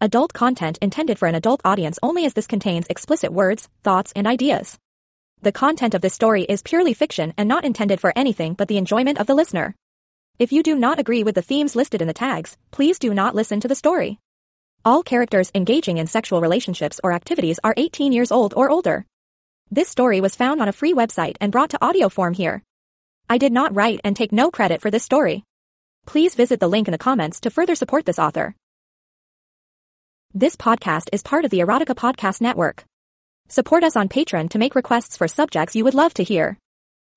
Adult content intended for an adult audience only as this contains explicit words, thoughts, and ideas. The content of this story is purely fiction and not intended for anything but the enjoyment of the listener. If you do not agree with the themes listed in the tags, please do not listen to the story. All characters engaging in sexual relationships or activities are 18 years old or older. This story was found on a free website and brought to audio form here. I did not write and take no credit for this story. Please visit the link in the comments to further support this author. This podcast is part of the Erotica Podcast Network. Support us on Patreon to make requests for subjects you would love to hear.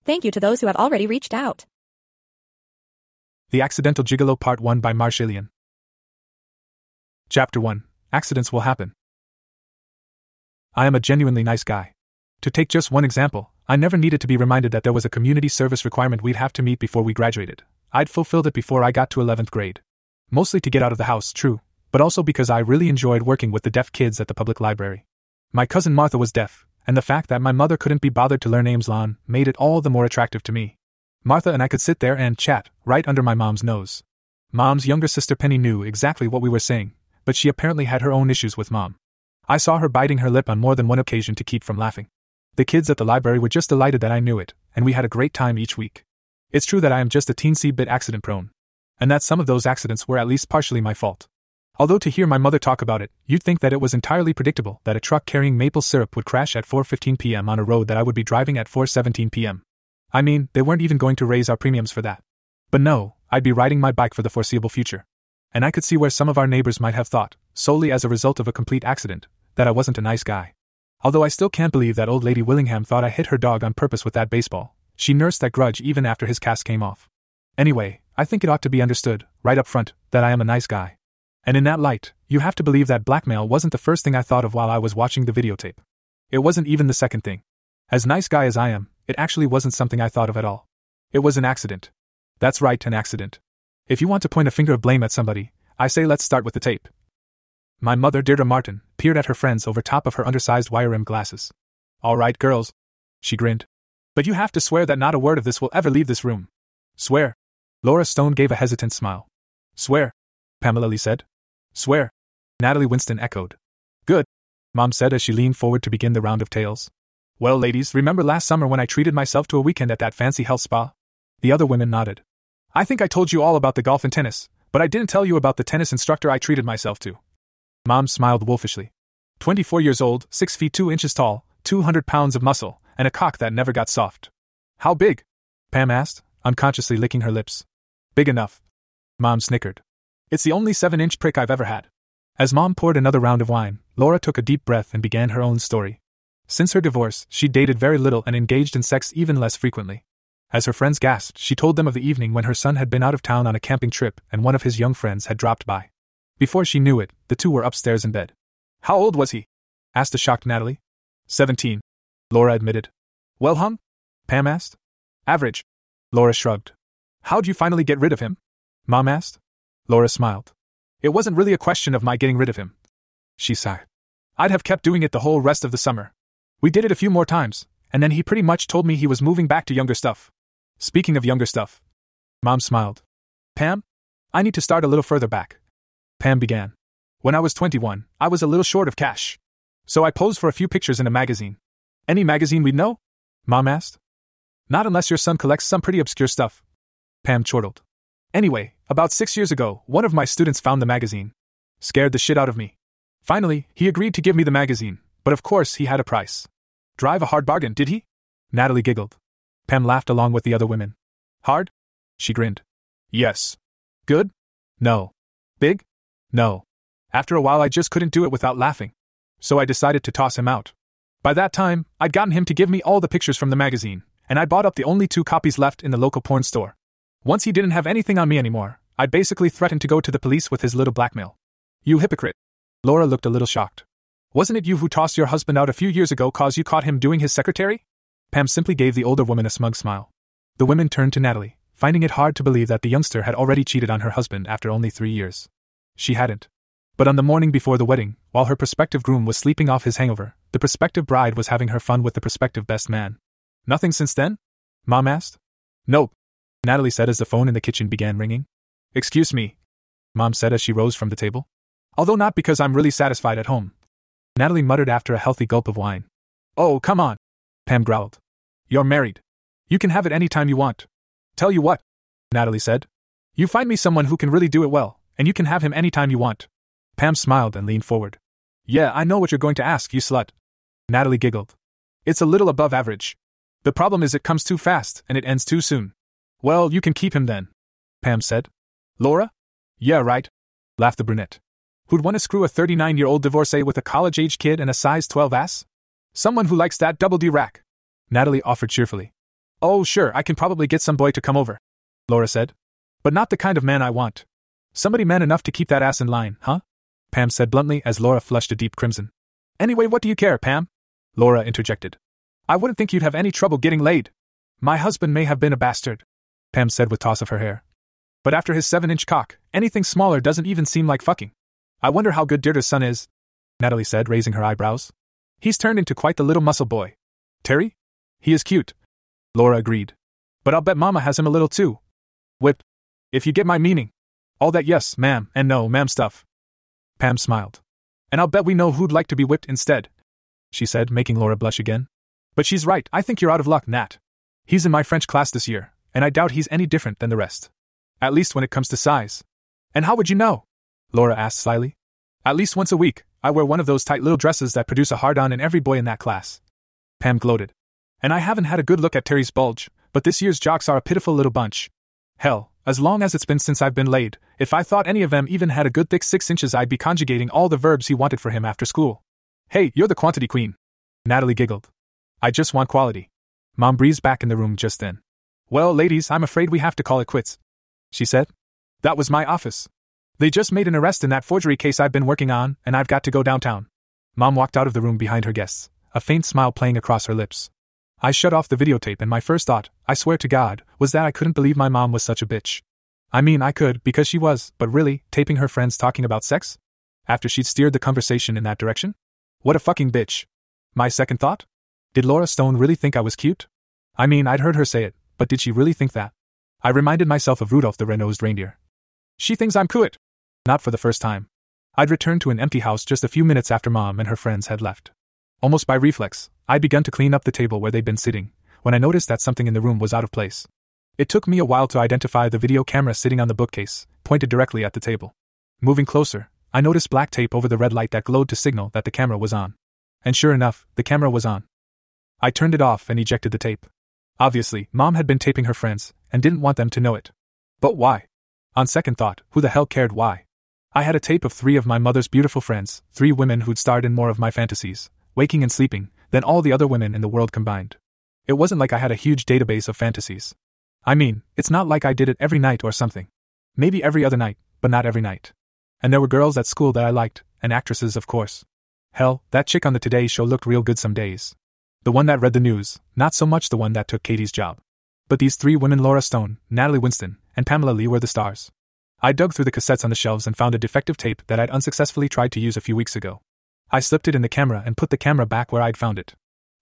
Thank you to those who have already reached out. The Accidental Gigolo Part 1 by MarshAlien. Chapter 1 Accidents Will Happen. I am a genuinely nice guy. To take just one example, I never needed to be reminded that there was a community service requirement we'd have to meet before we graduated. I'd fulfilled it before I got to 11th grade. Mostly to get out of the house, true, but also because I really enjoyed working with the deaf kids at the public library. My cousin Martha was deaf, and the fact that my mother couldn't be bothered to learn Ameslan made it all the more attractive to me. Martha and I could sit there and chat, right under my mom's nose. Mom's younger sister Penny knew exactly what we were saying, but she apparently had her own issues with mom. I saw her biting her lip on more than one occasion to keep from laughing. The kids at the library were just delighted that I knew it, and we had a great time each week. It's true that I am just a teensy bit accident prone, and that some of those accidents were at least partially my fault. Although to hear my mother talk about it, you'd think that it was entirely predictable that a truck carrying maple syrup would crash at 4:15 p.m. on a road that I would be driving at 4:17 p.m. I mean, they weren't even going to raise our premiums for that. But no, I'd be riding my bike for the foreseeable future. And I could see where some of our neighbors might have thought, solely as a result of a complete accident, that I wasn't a nice guy. Although I still can't believe that old lady Willingham thought I hit her dog on purpose with that baseball. She nursed that grudge even after his cast came off. Anyway, I think it ought to be understood, right up front, that I am a nice guy. And in that light, you have to believe that blackmail wasn't the first thing I thought of while I was watching the videotape. It wasn't even the second thing. As nice guy as I am, it actually wasn't something I thought of at all. It was an accident. That's right, an accident. If you want to point a finger of blame at somebody, I say let's start with the tape. My mother, Deirdre Martin, peered at her friends over top of her undersized wire rimmed glasses. All right, girls. She grinned. But you have to swear that not a word of this will ever leave this room. Swear. Laura Stone gave a hesitant smile. Swear. Pamela Lee said. Swear. Natalie Winston echoed. Good. Mom said as she leaned forward to begin the round of tales. Well, ladies, remember last summer when I treated myself to a weekend at that fancy health spa? The other women nodded. I think I told you all about the golf and tennis, but I didn't tell you about the tennis instructor I treated myself to. Mom smiled wolfishly. 24 years old, 6 feet 2 inches tall, 200 pounds of muscle, and a cock that never got soft. How big? Pam asked, unconsciously licking her lips. Big enough. Mom snickered. It's the only 7 inch prick I've ever had. As Mom poured another round of wine, Laura took a deep breath and began her own story. Since her divorce, she dated very little and engaged in sex even less frequently. As her friends gasped, she told them of the evening when her son had been out of town on a camping trip and one of his young friends had dropped by. Before she knew it, the two were upstairs in bed. How old was he? asked the shocked Natalie. Seventeen, Laura admitted. Well hung? Pam asked. Average. Laura shrugged. How'd you finally get rid of him? Mom asked. Laura smiled. It wasn't really a question of my getting rid of him. She sighed. I'd have kept doing it the whole rest of the summer. We did it a few more times, and then he pretty much told me he was moving back to younger stuff. Speaking of younger stuff, Mom smiled. Pam? I need to start a little further back. Pam began. When I was 21, I was a little short of cash. So I posed for a few pictures in a magazine. Any magazine we'd know? Mom asked. Not unless your son collects some pretty obscure stuff. Pam chortled. Anyway, about six years ago, one of my students found the magazine. Scared the shit out of me. Finally, he agreed to give me the magazine, but of course he had a price. Drive a hard bargain, did he? Natalie giggled. Pam laughed along with the other women. Hard? She grinned. Yes. Good? No. Big? No. After a while, I just couldn't do it without laughing. So I decided to toss him out. By that time, I'd gotten him to give me all the pictures from the magazine, and I bought up the only two copies left in the local porn store. Once he didn't have anything on me anymore, I basically threatened to go to the police with his little blackmail. You hypocrite. Laura looked a little shocked. Wasn't it you who tossed your husband out a few years ago cause you caught him doing his secretary? Pam simply gave the older woman a smug smile. The women turned to Natalie, finding it hard to believe that the youngster had already cheated on her husband after only three years. She hadn't. But on the morning before the wedding, while her prospective groom was sleeping off his hangover, the prospective bride was having her fun with the prospective best man. Nothing since then? Mom asked. Nope. Natalie said as the phone in the kitchen began ringing. Excuse me. Mom said as she rose from the table. Although not because I'm really satisfied at home. Natalie muttered after a healthy gulp of wine. Oh, come on. Pam growled. You're married. You can have it any time you want. Tell you what, Natalie said. You find me someone who can really do it well, and you can have him any time you want. Pam smiled and leaned forward. Yeah, I know what you're going to ask, you slut. Natalie giggled. It's a little above average. The problem is it comes too fast and it ends too soon. Well, you can keep him then, Pam said. Laura? Yeah, right, laughed the brunette. Who'd want to screw a 39 year old divorcee with a college age kid and a size 12 ass? Someone who likes that double D rack. Natalie offered cheerfully. Oh, sure, I can probably get some boy to come over, Laura said. But not the kind of man I want. Somebody man enough to keep that ass in line, huh? Pam said bluntly as Laura flushed a deep crimson. Anyway, what do you care, Pam? Laura interjected. I wouldn't think you'd have any trouble getting laid. My husband may have been a bastard, Pam said with toss of her hair. But after his seven inch cock, anything smaller doesn't even seem like fucking. I wonder how good Deirdre's son is, Natalie said, raising her eyebrows. He's turned into quite the little muscle boy. Terry? He is cute. Laura agreed. But I'll bet Mama has him a little too. Whipped. If you get my meaning. All that yes, ma'am, and no, ma'am stuff. Pam smiled. And I'll bet we know who'd like to be whipped instead, she said, making Laura blush again. But she's right, I think you're out of luck, Nat. He's in my French class this year, and I doubt he's any different than the rest. At least when it comes to size. And how would you know? Laura asked slyly. At least once a week, I wear one of those tight little dresses that produce a hard on in every boy in that class. Pam gloated. And I haven't had a good look at Terry's bulge, but this year's jocks are a pitiful little bunch. Hell, as long as it's been since I've been laid, if I thought any of them even had a good thick six inches, I'd be conjugating all the verbs he wanted for him after school. Hey, you're the quantity queen. Natalie giggled. I just want quality. Mom breezed back in the room just then. Well, ladies, I'm afraid we have to call it quits, she said. That was my office. They just made an arrest in that forgery case I've been working on, and I've got to go downtown. Mom walked out of the room behind her guests, a faint smile playing across her lips. I shut off the videotape, and my first thought, I swear to God, was that I couldn't believe my mom was such a bitch. I mean, I could, because she was, but really, taping her friends talking about sex? After she'd steered the conversation in that direction? What a fucking bitch. My second thought? Did Laura Stone really think I was cute? I mean, I'd heard her say it, but did she really think that? I reminded myself of Rudolph the red-nosed reindeer. She thinks I'm cute. Not for the first time. I'd returned to an empty house just a few minutes after Mom and her friends had left. Almost by reflex, I'd begun to clean up the table where they'd been sitting, when I noticed that something in the room was out of place. It took me a while to identify the video camera sitting on the bookcase, pointed directly at the table. Moving closer, I noticed black tape over the red light that glowed to signal that the camera was on. And sure enough, the camera was on. I turned it off and ejected the tape. Obviously, Mom had been taping her friends, and didn't want them to know it. But why? On second thought, who the hell cared why? I had a tape of three of my mother's beautiful friends, three women who'd starred in more of my fantasies, waking and sleeping, than all the other women in the world combined. It wasn't like I had a huge database of fantasies. I mean, it's not like I did it every night or something. Maybe every other night, but not every night. And there were girls at school that I liked, and actresses, of course. Hell, that chick on the Today Show looked real good some days. The one that read the news, not so much the one that took Katie's job. But these three women Laura Stone, Natalie Winston, and Pamela Lee were the stars. I dug through the cassettes on the shelves and found a defective tape that I'd unsuccessfully tried to use a few weeks ago. I slipped it in the camera and put the camera back where I'd found it.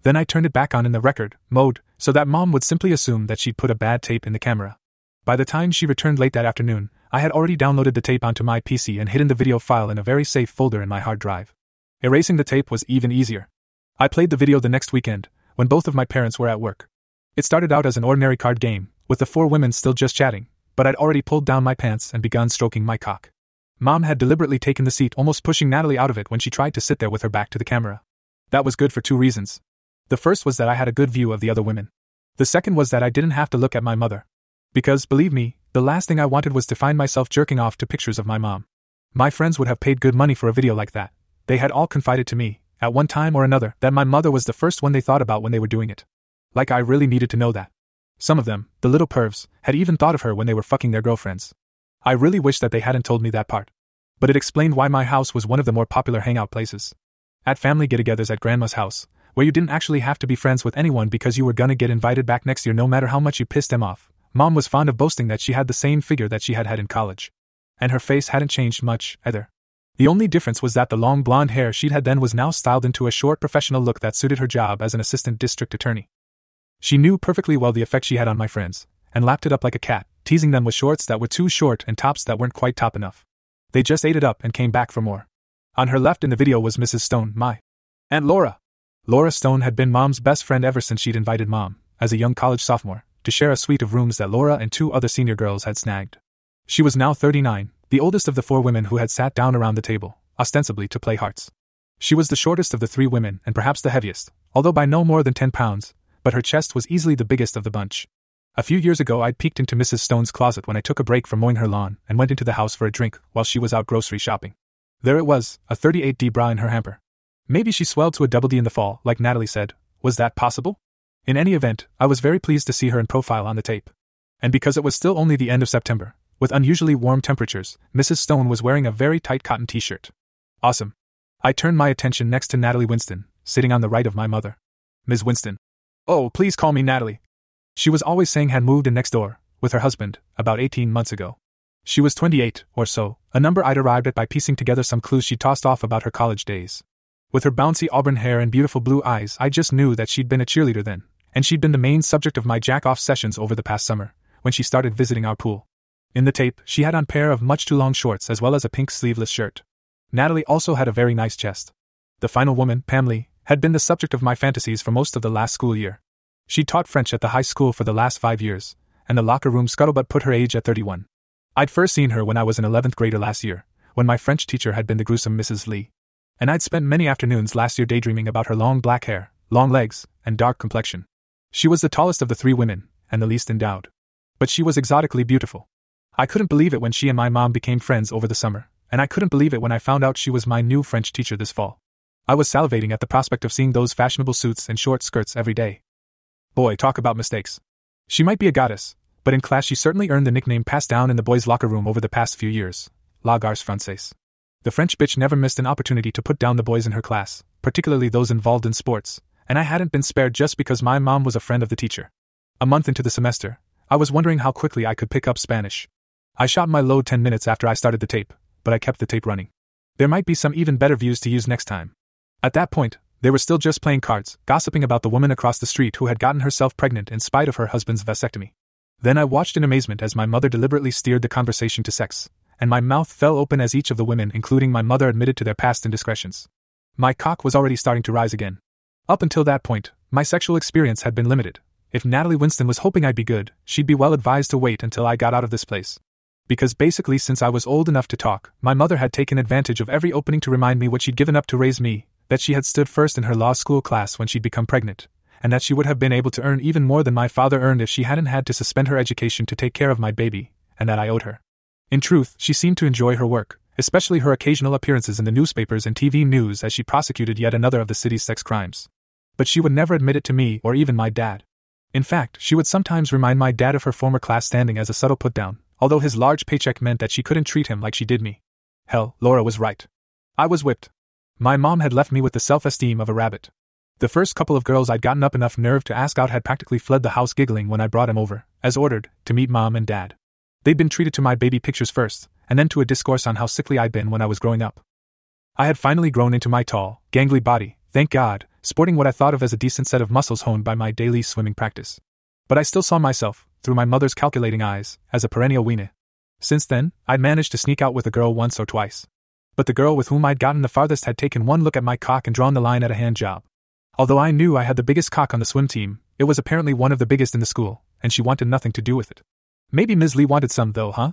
Then I turned it back on in the record mode so that mom would simply assume that she'd put a bad tape in the camera. By the time she returned late that afternoon, I had already downloaded the tape onto my PC and hidden the video file in a very safe folder in my hard drive. Erasing the tape was even easier. I played the video the next weekend, when both of my parents were at work. It started out as an ordinary card game, with the four women still just chatting, but I'd already pulled down my pants and begun stroking my cock. Mom had deliberately taken the seat, almost pushing Natalie out of it when she tried to sit there with her back to the camera. That was good for two reasons. The first was that I had a good view of the other women. The second was that I didn't have to look at my mother. Because, believe me, the last thing I wanted was to find myself jerking off to pictures of my mom. My friends would have paid good money for a video like that. They had all confided to me, at one time or another, that my mother was the first one they thought about when they were doing it. Like I really needed to know that. Some of them, the little pervs, had even thought of her when they were fucking their girlfriends. I really wish that they hadn't told me that part. But it explained why my house was one of the more popular hangout places. At family get togethers at grandma's house, where you didn't actually have to be friends with anyone because you were gonna get invited back next year no matter how much you pissed them off, mom was fond of boasting that she had the same figure that she had had in college. And her face hadn't changed much, either. The only difference was that the long blonde hair she'd had then was now styled into a short professional look that suited her job as an assistant district attorney. She knew perfectly well the effect she had on my friends, and lapped it up like a cat, teasing them with shorts that were too short and tops that weren't quite top enough. They just ate it up and came back for more. On her left in the video was Mrs. Stone, my Aunt Laura. Laura Stone had been Mom's best friend ever since she'd invited Mom, as a young college sophomore, to share a suite of rooms that Laura and two other senior girls had snagged. She was now 39, the oldest of the four women who had sat down around the table, ostensibly to play hearts. She was the shortest of the three women and perhaps the heaviest, although by no more than 10 pounds, but her chest was easily the biggest of the bunch. A few years ago, I'd peeked into Mrs. Stone's closet when I took a break from mowing her lawn and went into the house for a drink while she was out grocery shopping. There it was, a 38D bra in her hamper. Maybe she swelled to a double D in the fall, like Natalie said. Was that possible? In any event, I was very pleased to see her in profile on the tape. And because it was still only the end of September, with unusually warm temperatures, Mrs. Stone was wearing a very tight cotton t shirt. Awesome. I turned my attention next to Natalie Winston, sitting on the right of my mother. Ms. Winston. Oh, please call me Natalie. She was always saying had moved in next door, with her husband, about 18 months ago. She was 28, or so, a number I'd arrived at by piecing together some clues she tossed off about her college days. With her bouncy auburn hair and beautiful blue eyes, I just knew that she'd been a cheerleader then, and she'd been the main subject of my jack off sessions over the past summer, when she started visiting our pool. In the tape, she had on a pair of much too long shorts as well as a pink sleeveless shirt. Natalie also had a very nice chest. The final woman, Pam Lee, had been the subject of my fantasies for most of the last school year. She taught French at the high school for the last five years, and the locker room scuttlebutt put her age at 31. I'd first seen her when I was an 11th grader last year, when my French teacher had been the gruesome Mrs. Lee. And I'd spent many afternoons last year daydreaming about her long black hair, long legs, and dark complexion. She was the tallest of the three women, and the least endowed. But she was exotically beautiful. I couldn't believe it when she and my mom became friends over the summer, and I couldn't believe it when I found out she was my new French teacher this fall. I was salivating at the prospect of seeing those fashionable suits and short skirts every day. Boy, talk about mistakes. She might be a goddess, but in class she certainly earned the nickname passed down in the boys' locker room over the past few years La Garce Francaise. The French bitch never missed an opportunity to put down the boys in her class, particularly those involved in sports, and I hadn't been spared just because my mom was a friend of the teacher. A month into the semester, I was wondering how quickly I could pick up Spanish. I shot my load 10 minutes after I started the tape, but I kept the tape running. There might be some even better views to use next time. At that point, they were still just playing cards, gossiping about the woman across the street who had gotten herself pregnant in spite of her husband's vasectomy. Then I watched in amazement as my mother deliberately steered the conversation to sex, and my mouth fell open as each of the women, including my mother, admitted to their past indiscretions. My cock was already starting to rise again. Up until that point, my sexual experience had been limited. If Natalie Winston was hoping I'd be good, she'd be well advised to wait until I got out of this place because basically, since I was old enough to talk, my mother had taken advantage of every opening to remind me what she'd given up to raise me, that she had stood first in her law school class when she'd become pregnant, and that she would have been able to earn even more than my father earned if she hadn't had to suspend her education to take care of my baby, and that I owed her. In truth, she seemed to enjoy her work, especially her occasional appearances in the newspapers and TV news as she prosecuted yet another of the city's sex crimes. But she would never admit it to me or even my dad. In fact, she would sometimes remind my dad of her former class standing as a subtle put down, although his large paycheck meant that she couldn't treat him like she did me. Hell, Laura was right. I was whipped. My mom had left me with the self esteem of a rabbit. The first couple of girls I'd gotten up enough nerve to ask out had practically fled the house giggling when I brought him over, as ordered, to meet mom and dad. They'd been treated to my baby pictures first, and then to a discourse on how sickly I'd been when I was growing up. I had finally grown into my tall, gangly body, thank God, sporting what I thought of as a decent set of muscles honed by my daily swimming practice. But I still saw myself, through my mother's calculating eyes, as a perennial weenie. Since then, I'd managed to sneak out with a girl once or twice. But the girl with whom I'd gotten the farthest had taken one look at my cock and drawn the line at a hand job. Although I knew I had the biggest cock on the swim team, it was apparently one of the biggest in the school, and she wanted nothing to do with it. Maybe Ms. Lee wanted some, though, huh?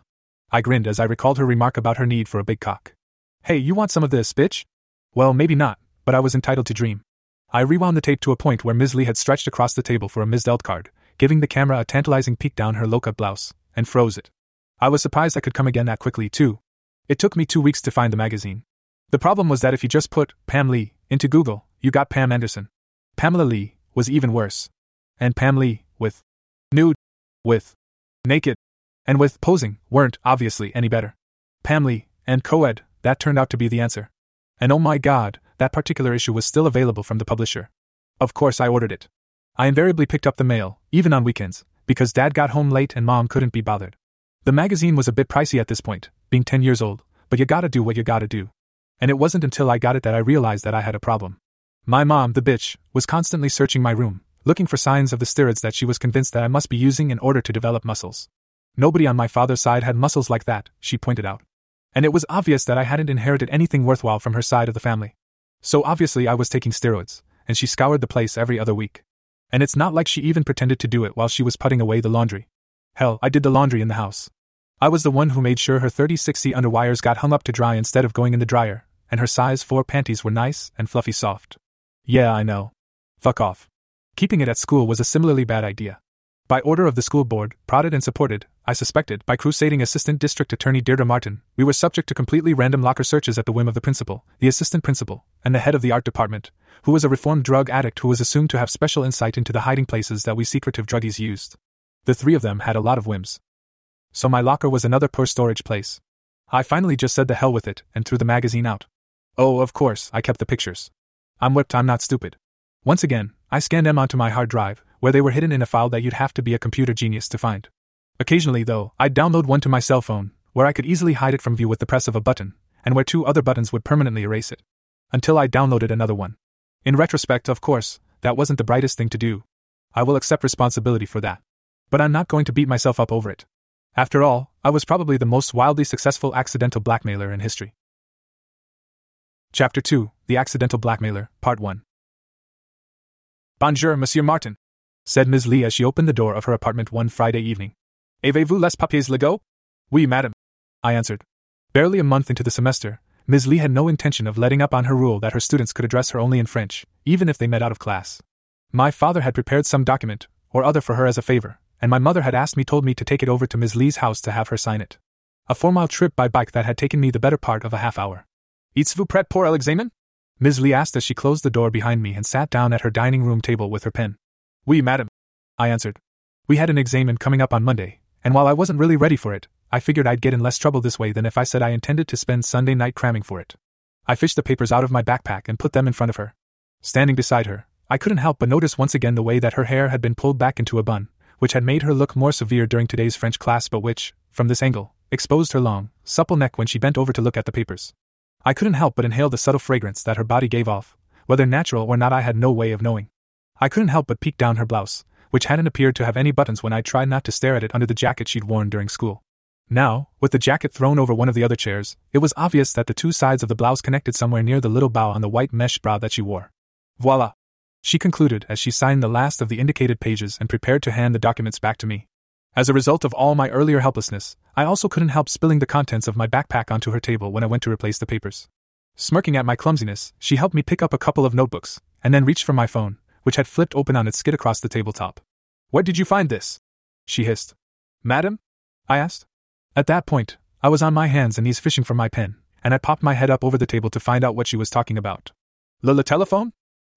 I grinned as I recalled her remark about her need for a big cock. Hey, you want some of this, bitch? Well, maybe not, but I was entitled to dream. I rewound the tape to a point where Ms. Lee had stretched across the table for a Ms. Delt card, giving the camera a tantalizing peek down her low cut blouse, and froze it. I was surprised I could come again that quickly, too. It took me two weeks to find the magazine. The problem was that if you just put Pam Lee into Google, you got Pam Anderson. Pamela Lee was even worse. And Pam Lee, with nude, with naked, and with posing, weren't, obviously, any better. Pam Lee and co-ed, that turned out to be the answer. And oh my god, that particular issue was still available from the publisher. Of course, I ordered it. I invariably picked up the mail, even on weekends, because dad got home late and mom couldn't be bothered. The magazine was a bit pricey at this point, being 10 years old, but you gotta do what you gotta do. And it wasn't until I got it that I realized that I had a problem. My mom, the bitch, was constantly searching my room, looking for signs of the steroids that she was convinced that I must be using in order to develop muscles. Nobody on my father's side had muscles like that, she pointed out. And it was obvious that I hadn't inherited anything worthwhile from her side of the family. So obviously I was taking steroids, and she scoured the place every other week. And it's not like she even pretended to do it while she was putting away the laundry. Hell, I did the laundry in the house. I was the one who made sure her 3060 underwires got hung up to dry instead of going in the dryer, and her size 4 panties were nice and fluffy soft. Yeah, I know. Fuck off. Keeping it at school was a similarly bad idea. By order of the school board, prodded and supported, I suspected, by crusading Assistant District Attorney Deirdre Martin, we were subject to completely random locker searches at the whim of the principal, the assistant principal, and the head of the art department, who was a reformed drug addict who was assumed to have special insight into the hiding places that we secretive druggies used. The three of them had a lot of whims. So my locker was another poor storage place. I finally just said the hell with it and threw the magazine out. Oh, of course, I kept the pictures. I'm whipped, I'm not stupid. Once again, I scanned them onto my hard drive, where they were hidden in a file that you'd have to be a computer genius to find. Occasionally, though, I'd download one to my cell phone, where I could easily hide it from view with the press of a button, and where two other buttons would permanently erase it. Until I downloaded another one. In retrospect, of course, that wasn't the brightest thing to do. I will accept responsibility for that. But I'm not going to beat myself up over it. After all, I was probably the most wildly successful accidental blackmailer in history. Chapter 2 The Accidental Blackmailer, Part 1 Bonjour, Monsieur Martin, said Ms. Lee as she opened the door of her apartment one Friday evening. Avez-vous les papiers légaux? Oui, madame, I answered. Barely a month into the semester, Ms. Lee had no intention of letting up on her rule that her students could address her only in French, even if they met out of class. My father had prepared some document or other for her as a favor, and my mother had asked me told me to take it over to Ms. Lee's house to have her sign it. A four mile trip by bike that had taken me the better part of a half hour. Êtes-vous prêt pour l'examen? Ms. Lee asked as she closed the door behind me and sat down at her dining room table with her pen. Oui, madam, I answered. We had an examen coming up on Monday, and while I wasn't really ready for it, I figured I'd get in less trouble this way than if I said I intended to spend Sunday night cramming for it. I fished the papers out of my backpack and put them in front of her. Standing beside her, I couldn't help but notice once again the way that her hair had been pulled back into a bun, which had made her look more severe during today's French class, but which, from this angle, exposed her long, supple neck when she bent over to look at the papers. I couldn't help but inhale the subtle fragrance that her body gave off, whether natural or not, I had no way of knowing. I couldn't help but peek down her blouse, which hadn't appeared to have any buttons when I tried not to stare at it under the jacket she'd worn during school. Now, with the jacket thrown over one of the other chairs, it was obvious that the two sides of the blouse connected somewhere near the little bow on the white mesh bra that she wore. Voila! She concluded as she signed the last of the indicated pages and prepared to hand the documents back to me. As a result of all my earlier helplessness, I also couldn't help spilling the contents of my backpack onto her table when I went to replace the papers. Smirking at my clumsiness, she helped me pick up a couple of notebooks, and then reached for my phone, which had flipped open on its skid across the tabletop. What did you find this? She hissed. Madam? I asked. At that point, I was on my hands and knees fishing for my pen, and I popped my head up over the table to find out what she was talking about. Lila telephone?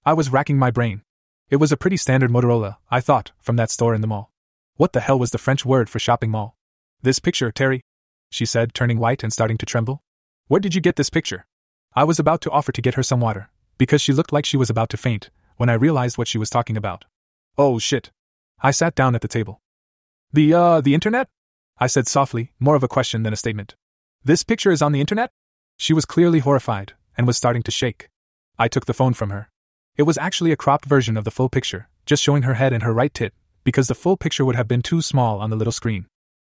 I was racking my brain. It was a pretty standard Motorola, I thought, from that store in the mall. What the hell was the French word for shopping mall? This picture, Terry, she said, turning white and starting to tremble. Where did you get this picture? I was about to offer to get her some water, because she looked like she was about to faint, when I realized what she was talking about. Oh shit. I sat down at the table. The, uh, the internet? I said softly, more of a question than a statement. This picture is on the internet? She was clearly horrified, and was starting to shake. I took the phone from her. It was actually a cropped version of the full picture, just showing her head and her right tit, because the full picture would have been too small on the little screen.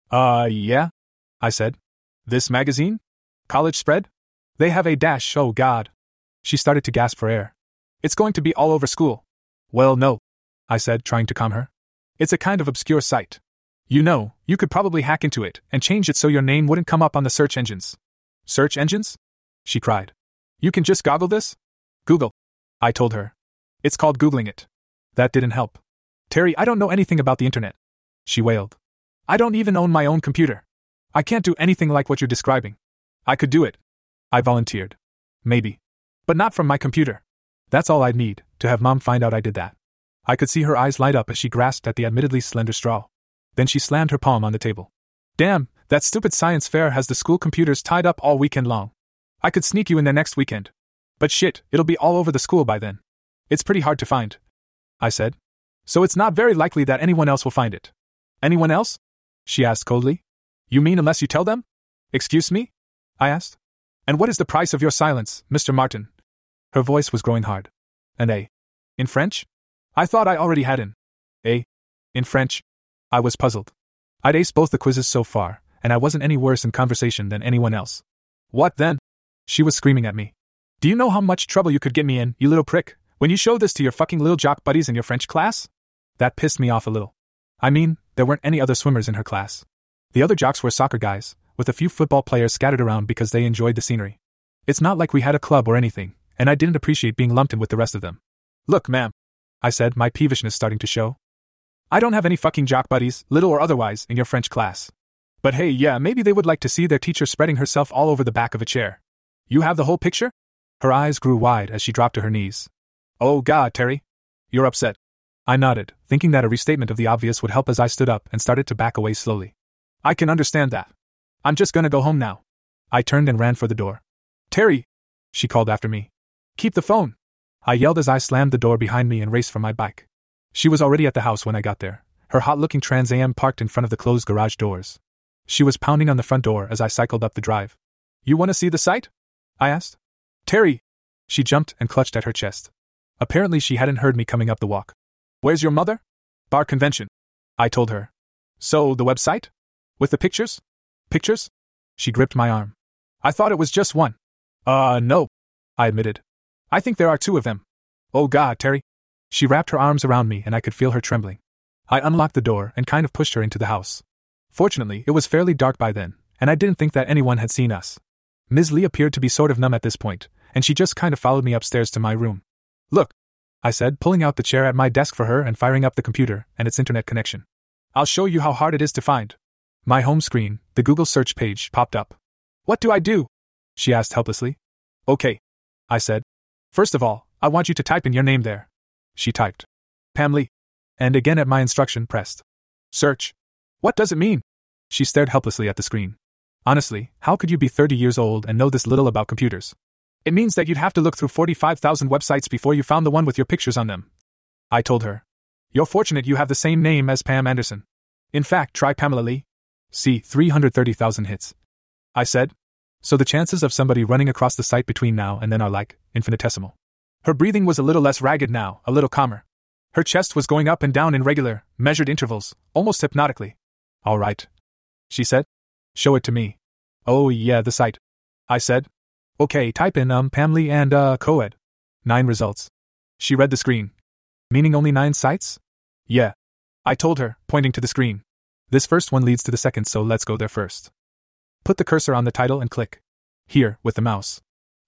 Uh, yeah? I said. This magazine? College spread? They have a dash, oh god. She started to gasp for air. It's going to be all over school. Well, no, I said, trying to calm her. It's a kind of obscure site. You know, you could probably hack into it and change it so your name wouldn't come up on the search engines. Search engines? She cried. You can just goggle this? Google. I told her. It's called Googling it. That didn't help. Terry, I don't know anything about the internet. She wailed. I don't even own my own computer. I can't do anything like what you're describing. I could do it. I volunteered. Maybe. But not from my computer. That's all I'd need, to have Mom find out I did that. I could see her eyes light up as she grasped at the admittedly slender straw. Then she slammed her palm on the table. Damn, that stupid science fair has the school computers tied up all weekend long. I could sneak you in there next weekend. But shit, it'll be all over the school by then. It's pretty hard to find. I said, so it's not very likely that anyone else will find it. Anyone else? She asked coldly. You mean unless you tell them? Excuse me? I asked. And what is the price of your silence, Mr. Martin? Her voice was growing hard. And A. In French? I thought I already had an A. In French? I was puzzled. I'd aced both the quizzes so far, and I wasn't any worse in conversation than anyone else. What then? She was screaming at me. Do you know how much trouble you could get me in, you little prick, when you show this to your fucking little jock buddies in your French class? That pissed me off a little. I mean, there weren't any other swimmers in her class. The other jocks were soccer guys, with a few football players scattered around because they enjoyed the scenery. It's not like we had a club or anything, and I didn't appreciate being lumped in with the rest of them. Look, ma'am, I said, my peevishness starting to show. I don't have any fucking jock buddies, little or otherwise, in your French class. But hey, yeah, maybe they would like to see their teacher spreading herself all over the back of a chair. You have the whole picture? Her eyes grew wide as she dropped to her knees. Oh, God, Terry. You're upset. I nodded, thinking that a restatement of the obvious would help as I stood up and started to back away slowly. I can understand that. I'm just gonna go home now. I turned and ran for the door. Terry! She called after me. Keep the phone! I yelled as I slammed the door behind me and raced for my bike. She was already at the house when I got there, her hot looking Trans Am parked in front of the closed garage doors. She was pounding on the front door as I cycled up the drive. You want to see the site? I asked. Terry! She jumped and clutched at her chest. Apparently, she hadn't heard me coming up the walk. Where's your mother? Bar convention. I told her. So, the website? With the pictures? Pictures? She gripped my arm. I thought it was just one. Uh, no. I admitted. I think there are two of them. Oh God, Terry. She wrapped her arms around me and I could feel her trembling. I unlocked the door and kind of pushed her into the house. Fortunately, it was fairly dark by then, and I didn't think that anyone had seen us. Ms. Lee appeared to be sort of numb at this point, and she just kind of followed me upstairs to my room. Look, I said, pulling out the chair at my desk for her and firing up the computer and its internet connection. I'll show you how hard it is to find. My home screen, the Google search page, popped up. What do I do? She asked helplessly. Okay. I said. First of all, I want you to type in your name there. She typed. Pam Lee. And again at my instruction, pressed. Search. What does it mean? She stared helplessly at the screen. Honestly, how could you be 30 years old and know this little about computers? It means that you'd have to look through 45,000 websites before you found the one with your pictures on them. I told her. You're fortunate you have the same name as Pam Anderson. In fact, try Pamela Lee. See, 330,000 hits. I said. So the chances of somebody running across the site between now and then are like infinitesimal. Her breathing was a little less ragged now, a little calmer. Her chest was going up and down in regular, measured intervals, almost hypnotically. All right. She said. Show it to me. Oh, yeah, the site. I said. Okay, type in, um, Pam Lee and, uh, Coed. Nine results. She read the screen. Meaning only nine sites? Yeah. I told her, pointing to the screen. This first one leads to the second, so let's go there first. Put the cursor on the title and click. Here, with the mouse.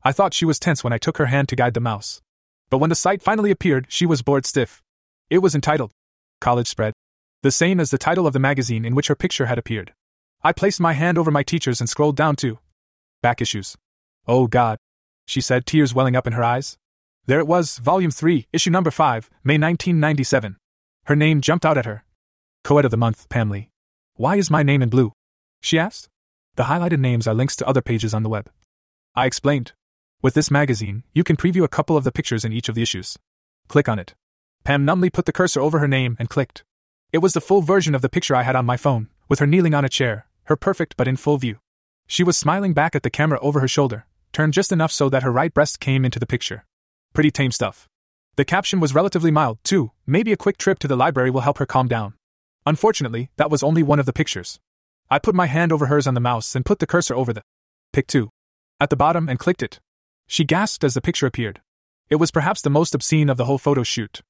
I thought she was tense when I took her hand to guide the mouse. But when the site finally appeared, she was bored stiff. It was entitled College Spread, the same as the title of the magazine in which her picture had appeared. I placed my hand over my teacher's and scrolled down to back issues. Oh God, she said, tears welling up in her eyes. There it was, Volume 3, Issue Number 5, May 1997. Her name jumped out at her. Coed of the Month, Pam Lee. Why is my name in blue? She asked. The highlighted names are links to other pages on the web. I explained. With this magazine, you can preview a couple of the pictures in each of the issues. Click on it. Pam numbly put the cursor over her name and clicked. It was the full version of the picture I had on my phone, with her kneeling on a chair, her perfect but in full view. She was smiling back at the camera over her shoulder, turned just enough so that her right breast came into the picture. Pretty tame stuff. The caption was relatively mild, too, maybe a quick trip to the library will help her calm down. Unfortunately, that was only one of the pictures. I put my hand over hers on the mouse and put the cursor over the pick 2 at the bottom and clicked it. She gasped as the picture appeared. It was perhaps the most obscene of the whole photo shoot.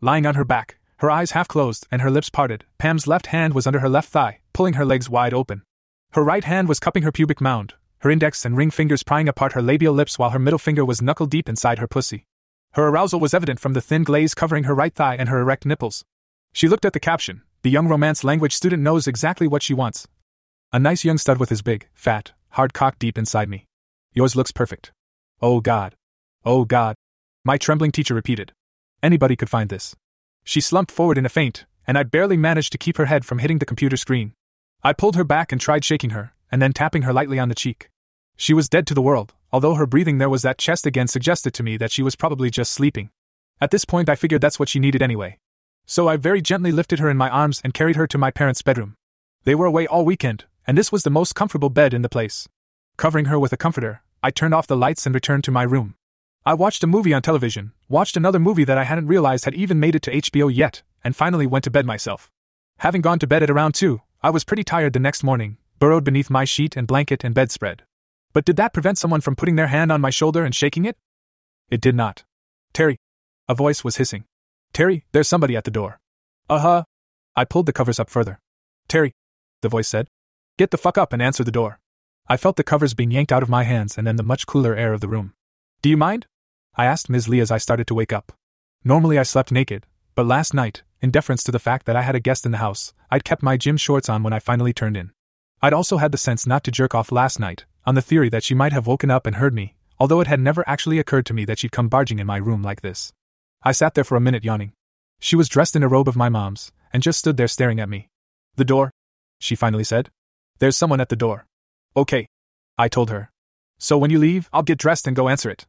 Lying on her back, her eyes half closed and her lips parted, Pam's left hand was under her left thigh, pulling her legs wide open. Her right hand was cupping her pubic mound, her index and ring fingers prying apart her labial lips while her middle finger was knuckle deep inside her pussy. Her arousal was evident from the thin glaze covering her right thigh and her erect nipples. She looked at the caption, the young Romance language student knows exactly what she wants. A nice young stud with his big, fat, hard cock deep inside me. Yours looks perfect. Oh God. Oh God. My trembling teacher repeated. Anybody could find this. She slumped forward in a faint, and I barely managed to keep her head from hitting the computer screen. I pulled her back and tried shaking her, and then tapping her lightly on the cheek. She was dead to the world, although her breathing there was that chest again suggested to me that she was probably just sleeping. At this point, I figured that's what she needed anyway. So I very gently lifted her in my arms and carried her to my parents' bedroom. They were away all weekend, and this was the most comfortable bed in the place. Covering her with a comforter, I turned off the lights and returned to my room. I watched a movie on television, watched another movie that I hadn't realized had even made it to HBO yet, and finally went to bed myself. Having gone to bed at around 2, I was pretty tired the next morning, burrowed beneath my sheet and blanket and bedspread. But did that prevent someone from putting their hand on my shoulder and shaking it? It did not. Terry. A voice was hissing. Terry, there's somebody at the door. Uh huh. I pulled the covers up further. Terry, the voice said. Get the fuck up and answer the door. I felt the covers being yanked out of my hands and then the much cooler air of the room. Do you mind? I asked Ms. Lee as I started to wake up. Normally I slept naked, but last night, in deference to the fact that I had a guest in the house, I'd kept my gym shorts on when I finally turned in. I'd also had the sense not to jerk off last night, on the theory that she might have woken up and heard me, although it had never actually occurred to me that she'd come barging in my room like this. I sat there for a minute yawning. She was dressed in a robe of my mom's, and just stood there staring at me. The door? She finally said. There's someone at the door. Okay. I told her. So when you leave, I'll get dressed and go answer it.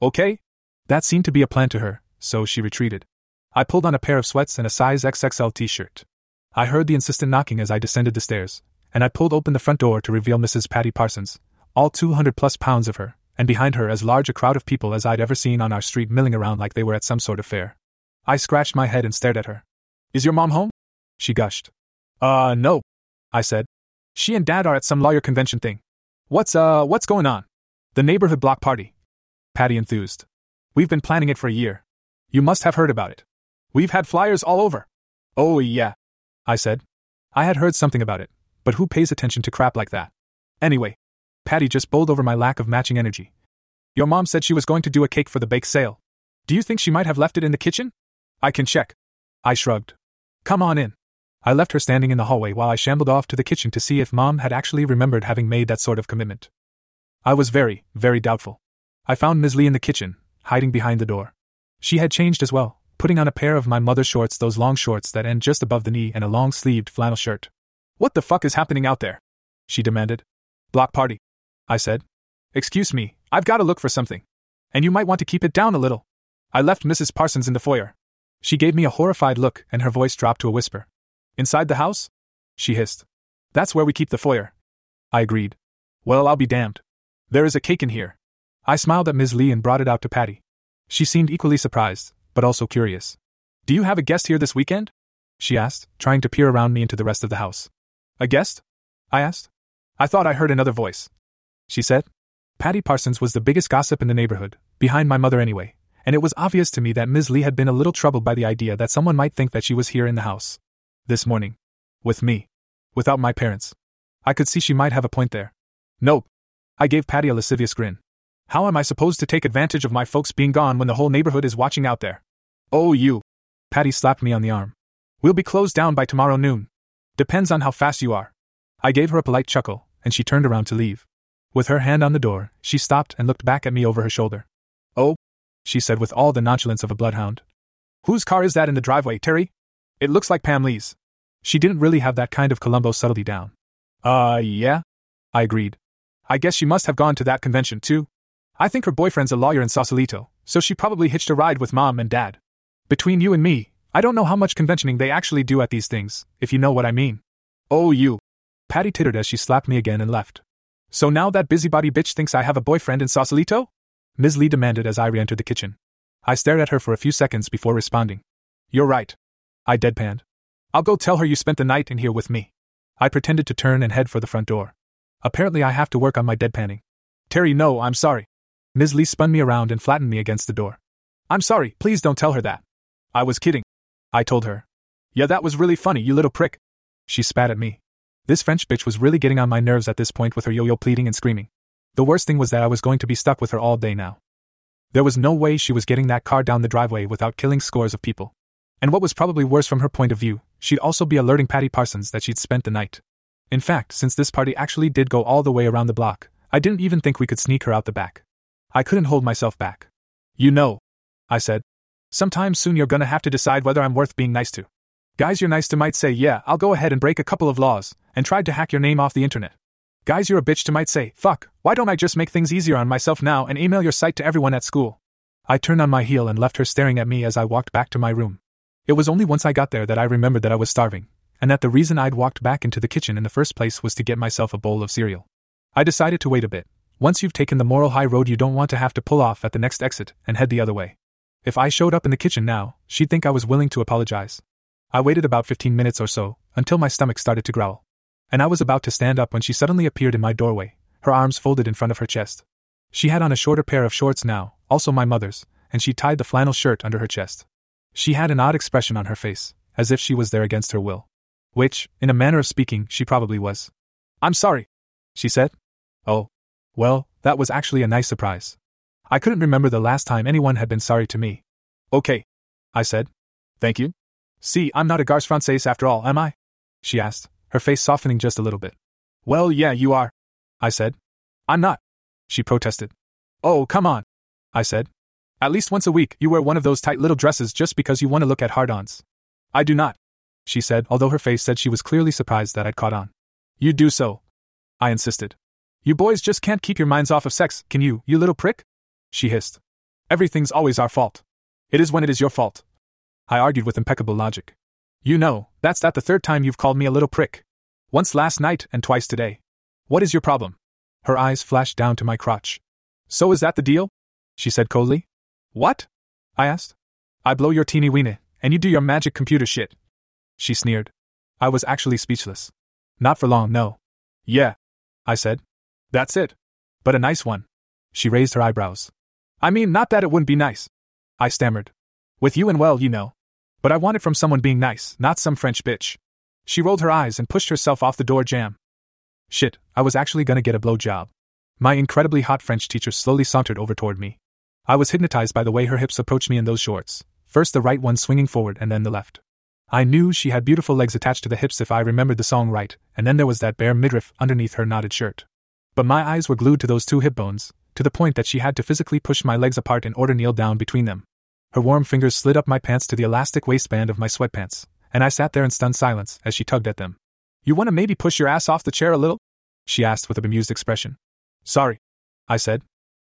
Okay? That seemed to be a plan to her, so she retreated. I pulled on a pair of sweats and a size XXL t shirt. I heard the insistent knocking as I descended the stairs, and I pulled open the front door to reveal Mrs. Patty Parsons, all 200 plus pounds of her, and behind her as large a crowd of people as I'd ever seen on our street milling around like they were at some sort of fair. I scratched my head and stared at her. Is your mom home? She gushed. Uh, no, I said. She and dad are at some lawyer convention thing. What's, uh, what's going on? The neighborhood block party. Patty enthused. We've been planning it for a year. You must have heard about it. We've had flyers all over. Oh, yeah, I said. I had heard something about it, but who pays attention to crap like that? Anyway, Patty just bowled over my lack of matching energy. Your mom said she was going to do a cake for the bake sale. Do you think she might have left it in the kitchen? I can check. I shrugged. Come on in. I left her standing in the hallway while I shambled off to the kitchen to see if Mom had actually remembered having made that sort of commitment. I was very, very doubtful. I found Ms. Lee in the kitchen, hiding behind the door. She had changed as well, putting on a pair of my mother's shorts, those long shorts that end just above the knee, and a long sleeved flannel shirt. What the fuck is happening out there? She demanded. Block party. I said. Excuse me, I've got to look for something. And you might want to keep it down a little. I left Mrs. Parsons in the foyer. She gave me a horrified look, and her voice dropped to a whisper. Inside the house? She hissed. That's where we keep the foyer. I agreed. Well, I'll be damned. There is a cake in here. I smiled at Ms. Lee and brought it out to Patty. She seemed equally surprised, but also curious. Do you have a guest here this weekend? She asked, trying to peer around me into the rest of the house. A guest? I asked. I thought I heard another voice. She said. Patty Parsons was the biggest gossip in the neighborhood, behind my mother anyway, and it was obvious to me that Ms. Lee had been a little troubled by the idea that someone might think that she was here in the house. This morning. With me. Without my parents. I could see she might have a point there. Nope. I gave Patty a lascivious grin. How am I supposed to take advantage of my folks being gone when the whole neighborhood is watching out there? Oh, you. Patty slapped me on the arm. We'll be closed down by tomorrow noon. Depends on how fast you are. I gave her a polite chuckle, and she turned around to leave. With her hand on the door, she stopped and looked back at me over her shoulder. Oh, she said with all the nonchalance of a bloodhound. Whose car is that in the driveway, Terry? It looks like Pam Lee's. She didn't really have that kind of Columbo subtlety down. Uh, yeah? I agreed. I guess she must have gone to that convention, too. I think her boyfriend's a lawyer in Sausalito, so she probably hitched a ride with mom and dad. Between you and me, I don't know how much conventioning they actually do at these things, if you know what I mean. Oh, you. Patty tittered as she slapped me again and left. So now that busybody bitch thinks I have a boyfriend in Sausalito? Ms. Lee demanded as I re entered the kitchen. I stared at her for a few seconds before responding. You're right. I deadpanned. I'll go tell her you spent the night in here with me. I pretended to turn and head for the front door. Apparently, I have to work on my deadpanning. Terry, no, I'm sorry. Ms. Lee spun me around and flattened me against the door. I'm sorry, please don't tell her that. I was kidding. I told her. Yeah, that was really funny, you little prick. She spat at me. This French bitch was really getting on my nerves at this point with her yo yo pleading and screaming. The worst thing was that I was going to be stuck with her all day now. There was no way she was getting that car down the driveway without killing scores of people. And what was probably worse from her point of view, she'd also be alerting Patty Parsons that she'd spent the night. In fact, since this party actually did go all the way around the block, I didn't even think we could sneak her out the back. I couldn't hold myself back. You know, I said. Sometime soon you're gonna have to decide whether I'm worth being nice to. Guys you're nice to might say, yeah, I'll go ahead and break a couple of laws, and tried to hack your name off the internet. Guys you're a bitch to might say, fuck, why don't I just make things easier on myself now and email your site to everyone at school? I turned on my heel and left her staring at me as I walked back to my room. It was only once I got there that I remembered that I was starving, and that the reason I'd walked back into the kitchen in the first place was to get myself a bowl of cereal. I decided to wait a bit. Once you've taken the moral high road, you don't want to have to pull off at the next exit and head the other way. If I showed up in the kitchen now, she'd think I was willing to apologize. I waited about 15 minutes or so, until my stomach started to growl. And I was about to stand up when she suddenly appeared in my doorway, her arms folded in front of her chest. She had on a shorter pair of shorts now, also my mother's, and she tied the flannel shirt under her chest. She had an odd expression on her face, as if she was there against her will. Which, in a manner of speaking, she probably was. I'm sorry, she said. Oh. Well, that was actually a nice surprise. I couldn't remember the last time anyone had been sorry to me. Okay, I said. Thank you. See, I'm not a garce française after all, am I? She asked, her face softening just a little bit. Well, yeah, you are, I said. I'm not, she protested. Oh, come on, I said. At least once a week, you wear one of those tight little dresses just because you want to look at hard ons. I do not, she said, although her face said she was clearly surprised that I'd caught on. You do so. I insisted. You boys just can't keep your minds off of sex, can you, you little prick? She hissed. Everything's always our fault. It is when it is your fault. I argued with impeccable logic. You know, that's that the third time you've called me a little prick. Once last night and twice today. What is your problem? Her eyes flashed down to my crotch. So is that the deal? She said coldly. What? I asked. I blow your teeny weenie, and you do your magic computer shit. She sneered. I was actually speechless. Not for long, no. Yeah. I said. That's it. But a nice one. She raised her eyebrows. I mean, not that it wouldn't be nice. I stammered. With you and well, you know. But I want it from someone being nice, not some French bitch. She rolled her eyes and pushed herself off the door jamb. Shit, I was actually gonna get a blowjob. My incredibly hot French teacher slowly sauntered over toward me. I was hypnotized by the way her hips approached me in those shorts, first the right one swinging forward and then the left. I knew she had beautiful legs attached to the hips if I remembered the song right, and then there was that bare midriff underneath her knotted shirt. But my eyes were glued to those two hip bones, to the point that she had to physically push my legs apart in order to kneel down between them. Her warm fingers slid up my pants to the elastic waistband of my sweatpants, and I sat there in stunned silence as she tugged at them. You want to maybe push your ass off the chair a little? She asked with a bemused expression. Sorry, I said,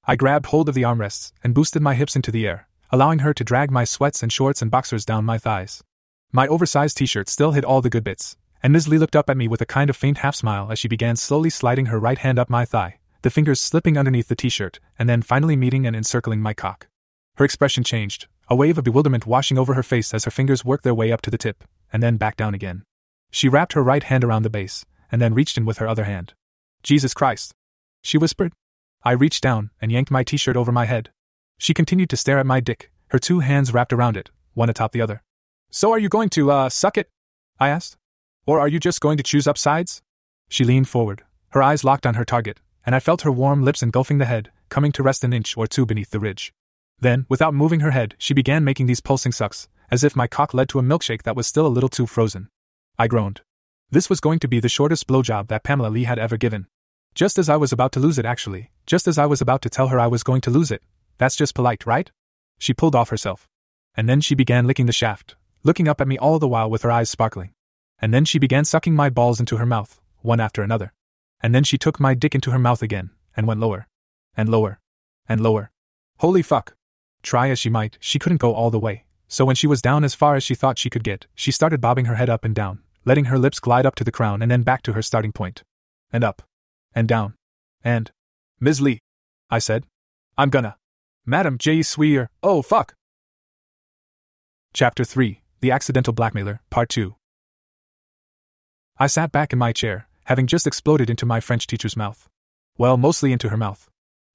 I grabbed hold of the armrests and boosted my hips into the air, allowing her to drag my sweats and shorts and boxers down my thighs. My oversized t shirt still hid all the good bits, and Ms. Lee looked up at me with a kind of faint half smile as she began slowly sliding her right hand up my thigh, the fingers slipping underneath the t shirt, and then finally meeting and encircling my cock. Her expression changed, a wave of bewilderment washing over her face as her fingers worked their way up to the tip, and then back down again. She wrapped her right hand around the base, and then reached in with her other hand. Jesus Christ! She whispered, I reached down and yanked my t shirt over my head. She continued to stare at my dick, her two hands wrapped around it, one atop the other. So are you going to, uh, suck it? I asked. Or are you just going to choose up sides? She leaned forward, her eyes locked on her target, and I felt her warm lips engulfing the head, coming to rest an inch or two beneath the ridge. Then, without moving her head, she began making these pulsing sucks, as if my cock led to a milkshake that was still a little too frozen. I groaned. This was going to be the shortest blowjob that Pamela Lee had ever given. Just as I was about to lose it, actually, just as I was about to tell her I was going to lose it. That's just polite, right? She pulled off herself. And then she began licking the shaft, looking up at me all the while with her eyes sparkling. And then she began sucking my balls into her mouth, one after another. And then she took my dick into her mouth again, and went lower. And lower. And lower. Holy fuck. Try as she might, she couldn't go all the way. So when she was down as far as she thought she could get, she started bobbing her head up and down, letting her lips glide up to the crown and then back to her starting point. And up and down. And. Ms. Lee. I said. I'm gonna. Madam J. Sweer, oh fuck! Chapter 3 The Accidental Blackmailer, Part 2. I sat back in my chair, having just exploded into my French teacher's mouth. Well, mostly into her mouth.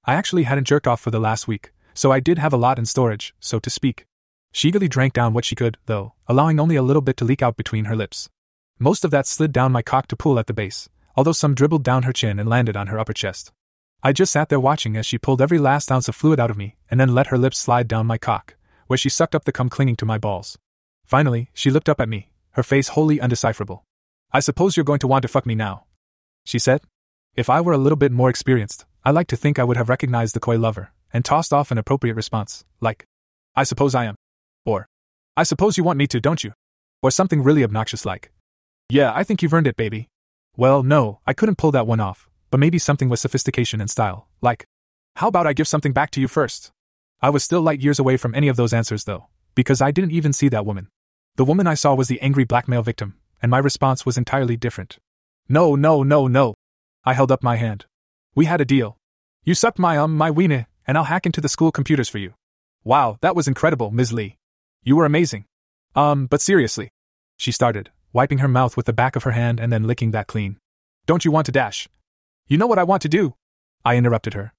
I actually hadn't jerked off for the last week, so I did have a lot in storage, so to speak. She eagerly drank down what she could, though, allowing only a little bit to leak out between her lips. Most of that slid down my cock to pool at the base, although some dribbled down her chin and landed on her upper chest. I just sat there watching as she pulled every last ounce of fluid out of me and then let her lips slide down my cock, where she sucked up the cum clinging to my balls. Finally, she looked up at me, her face wholly undecipherable. I suppose you're going to want to fuck me now. She said. If I were a little bit more experienced, I like to think I would have recognized the coy lover and tossed off an appropriate response, like, I suppose I am. Or, I suppose you want me to, don't you? Or something really obnoxious like, Yeah, I think you've earned it, baby. Well, no, I couldn't pull that one off, but maybe something with sophistication and style, like, How about I give something back to you first? I was still light years away from any of those answers, though, because I didn't even see that woman. The woman I saw was the angry blackmail victim, and my response was entirely different. No, no, no, no. I held up my hand. We had a deal. You sucked my um, my weenie, and I'll hack into the school computers for you. Wow, that was incredible, Ms. Lee. You were amazing. Um, but seriously. She started, wiping her mouth with the back of her hand and then licking that clean. Don't you want to dash? You know what I want to do? I interrupted her.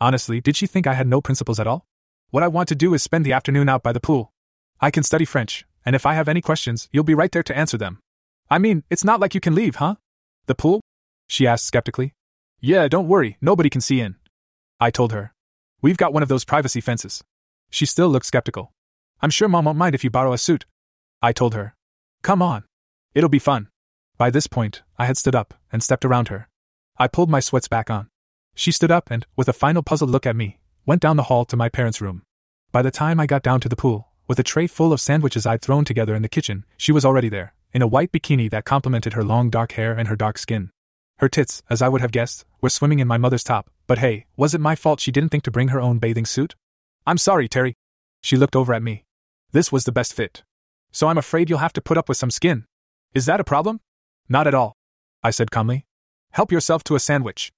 Honestly, did she think I had no principles at all? What I want to do is spend the afternoon out by the pool. I can study French, and if I have any questions, you'll be right there to answer them. I mean, it's not like you can leave, huh? The pool? She asked skeptically. Yeah, don't worry, nobody can see in. I told her. We've got one of those privacy fences. She still looked skeptical. I'm sure Mom won't mind if you borrow a suit. I told her. Come on. It'll be fun. By this point, I had stood up and stepped around her. I pulled my sweats back on. She stood up and, with a final puzzled look at me, went down the hall to my parents' room. By the time I got down to the pool, with a tray full of sandwiches I'd thrown together in the kitchen, she was already there, in a white bikini that complemented her long dark hair and her dark skin. Her tits, as I would have guessed, were swimming in my mother's top, but hey, was it my fault she didn't think to bring her own bathing suit? I'm sorry, Terry. She looked over at me. This was the best fit. So I'm afraid you'll have to put up with some skin. Is that a problem? Not at all. I said calmly. Help yourself to a sandwich.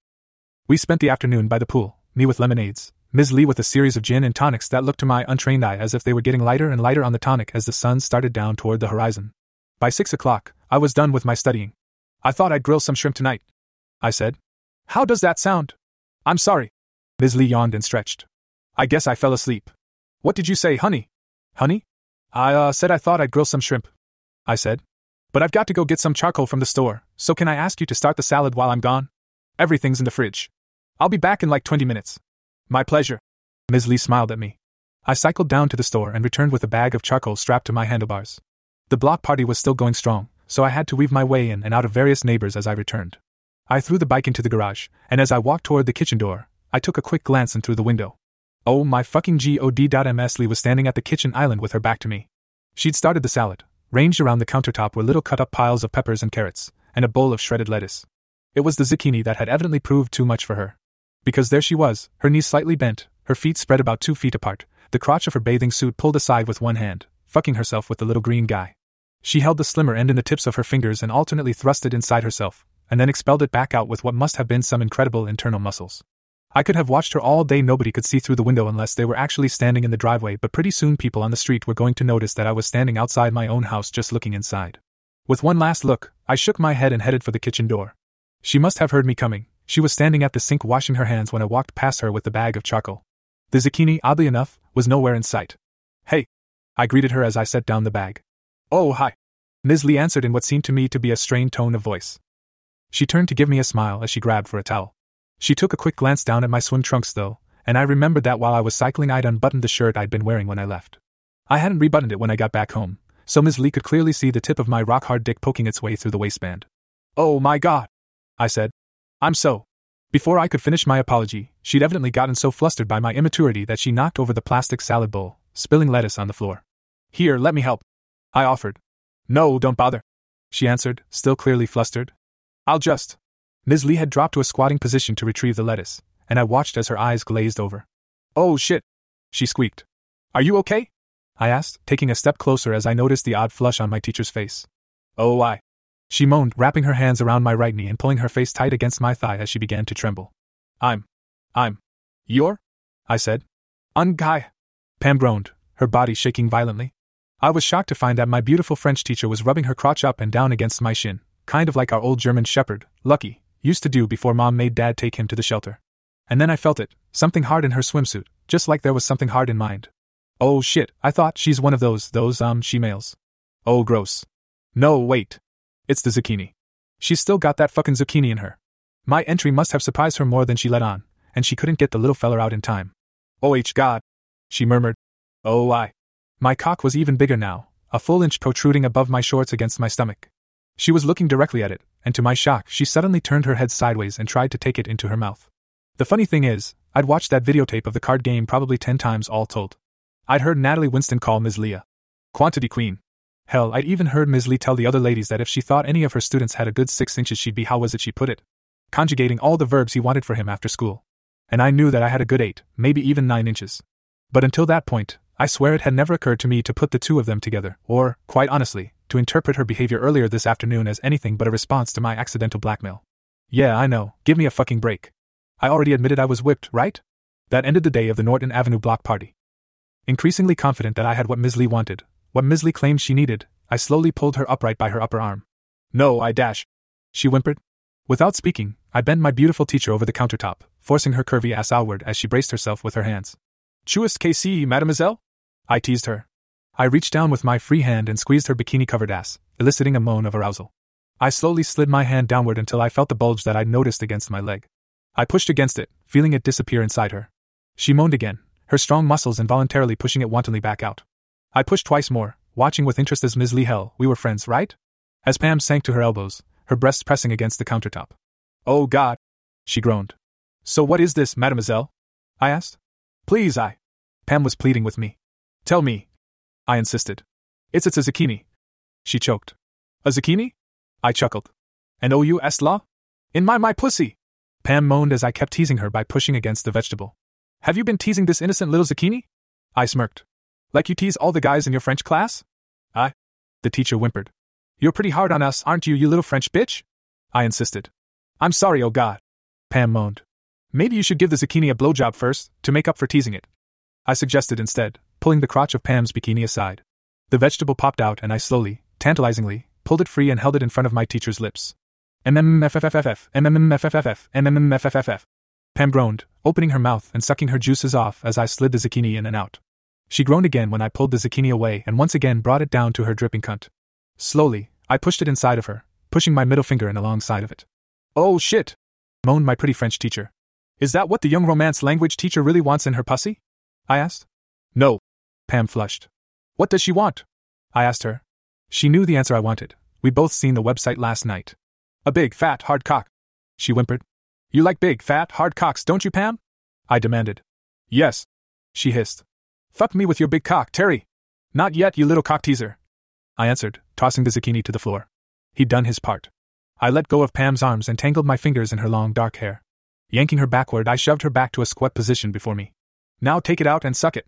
We spent the afternoon by the pool, me with lemonades, Ms. Lee with a series of gin and tonics that looked to my untrained eye as if they were getting lighter and lighter on the tonic as the sun started down toward the horizon. By six o'clock, I was done with my studying. I thought I'd grill some shrimp tonight. I said. How does that sound? I'm sorry. Ms. Lee yawned and stretched. I guess I fell asleep. What did you say, honey? Honey? I, uh, said I thought I'd grill some shrimp. I said. But I've got to go get some charcoal from the store, so can I ask you to start the salad while I'm gone? Everything's in the fridge. I'll be back in like 20 minutes. My pleasure. Ms. Lee smiled at me. I cycled down to the store and returned with a bag of charcoal strapped to my handlebars. The block party was still going strong, so I had to weave my way in and out of various neighbors as I returned. I threw the bike into the garage, and as I walked toward the kitchen door, I took a quick glance in through the window. Oh my fucking god! Ms. Lee was standing at the kitchen island with her back to me. She'd started the salad. Ranged around the countertop were little cut up piles of peppers and carrots, and a bowl of shredded lettuce. It was the zucchini that had evidently proved too much for her because there she was, her knees slightly bent, her feet spread about two feet apart, the crotch of her bathing suit pulled aside with one hand, fucking herself with the little green guy. She held the slimmer end in the tips of her fingers and alternately thrust it inside herself, and then expelled it back out with what must have been some incredible internal muscles. I could have watched her all day, nobody could see through the window unless they were actually standing in the driveway, but pretty soon people on the street were going to notice that I was standing outside my own house just looking inside. With one last look, I shook my head and headed for the kitchen door. She must have heard me coming, she was standing at the sink washing her hands when I walked past her with the bag of charcoal. The zucchini, oddly enough, was nowhere in sight. Hey! I greeted her as I set down the bag. Oh, hi! Ms. Lee answered in what seemed to me to be a strained tone of voice. She turned to give me a smile as she grabbed for a towel. She took a quick glance down at my swim trunks, though, and I remembered that while I was cycling, I'd unbuttoned the shirt I'd been wearing when I left. I hadn't rebuttoned it when I got back home, so Ms. Lee could clearly see the tip of my rock hard dick poking its way through the waistband. Oh my god! I said, I'm so. Before I could finish my apology, she'd evidently gotten so flustered by my immaturity that she knocked over the plastic salad bowl, spilling lettuce on the floor. Here, let me help. I offered. No, don't bother. She answered, still clearly flustered. I'll just. Ms. Lee had dropped to a squatting position to retrieve the lettuce, and I watched as her eyes glazed over. Oh shit! She squeaked. Are you okay? I asked, taking a step closer as I noticed the odd flush on my teacher's face. Oh, I. She moaned, wrapping her hands around my right knee and pulling her face tight against my thigh as she began to tremble. I'm. I'm. You're? I said. Unguy. Pam groaned, her body shaking violently. I was shocked to find that my beautiful French teacher was rubbing her crotch up and down against my shin, kind of like our old German shepherd, Lucky, used to do before mom made dad take him to the shelter. And then I felt it, something hard in her swimsuit, just like there was something hard in mine. Oh shit, I thought she's one of those, those, um, she males. Oh, gross. No, wait. It's the zucchini. She's still got that fucking zucchini in her. My entry must have surprised her more than she let on, and she couldn't get the little feller out in time. Oh, H God! She murmured. Oh, I. My cock was even bigger now, a full inch protruding above my shorts against my stomach. She was looking directly at it, and to my shock, she suddenly turned her head sideways and tried to take it into her mouth. The funny thing is, I'd watched that videotape of the card game probably ten times all told. I'd heard Natalie Winston call Ms. Lee a Quantity Queen, Hell, I'd even heard Ms. Lee tell the other ladies that if she thought any of her students had a good six inches, she'd be how was it she put it? Conjugating all the verbs he wanted for him after school. And I knew that I had a good eight, maybe even nine inches. But until that point, I swear it had never occurred to me to put the two of them together, or, quite honestly, to interpret her behavior earlier this afternoon as anything but a response to my accidental blackmail. Yeah, I know, give me a fucking break. I already admitted I was whipped, right? That ended the day of the Norton Avenue block party. Increasingly confident that I had what Ms. Lee wanted, what Ms. Lee claimed she needed, I slowly pulled her upright by her upper arm. No, I dash. She whimpered. Without speaking, I bent my beautiful teacher over the countertop, forcing her curvy ass outward as she braced herself with her hands. Truest KC, mademoiselle? I teased her. I reached down with my free hand and squeezed her bikini covered ass, eliciting a moan of arousal. I slowly slid my hand downward until I felt the bulge that I'd noticed against my leg. I pushed against it, feeling it disappear inside her. She moaned again, her strong muscles involuntarily pushing it wantonly back out. I pushed twice more, watching with interest as Ms. Lee Hell, we were friends, right? As Pam sank to her elbows, her breasts pressing against the countertop. Oh God! She groaned. So what is this, mademoiselle? I asked. Please, I. Pam was pleading with me. Tell me. I insisted. It's it's a zucchini. She choked. A zucchini? I chuckled. And oh you law? In my my pussy! Pam moaned as I kept teasing her by pushing against the vegetable. Have you been teasing this innocent little zucchini? I smirked. Like you tease all the guys in your French class? I. The teacher whimpered. You're pretty hard on us, aren't you, you little French bitch? I insisted. I'm sorry, oh God. Pam moaned. Maybe you should give the zucchini a blowjob first, to make up for teasing it. I suggested instead, pulling the crotch of Pam's bikini aside. The vegetable popped out, and I slowly, tantalizingly, pulled it free and held it in front of my teacher's lips. MMFFFF, MMFFFF, MMFFFF. Pam groaned, opening her mouth and sucking her juices off as I slid the zucchini in and out. She groaned again when I pulled the zucchini away and once again brought it down to her dripping cunt. Slowly, I pushed it inside of her, pushing my middle finger in alongside of it. Oh shit! moaned my pretty French teacher. Is that what the young Romance language teacher really wants in her pussy? I asked. No. Pam flushed. What does she want? I asked her. She knew the answer I wanted. We'd both seen the website last night. A big, fat, hard cock. She whimpered. You like big, fat, hard cocks, don't you, Pam? I demanded. Yes. She hissed. Fuck me with your big cock, Terry. Not yet, you little cock teaser. I answered, tossing the zucchini to the floor. He'd done his part. I let go of Pam's arms and tangled my fingers in her long dark hair. Yanking her backward, I shoved her back to a squat position before me. Now take it out and suck it.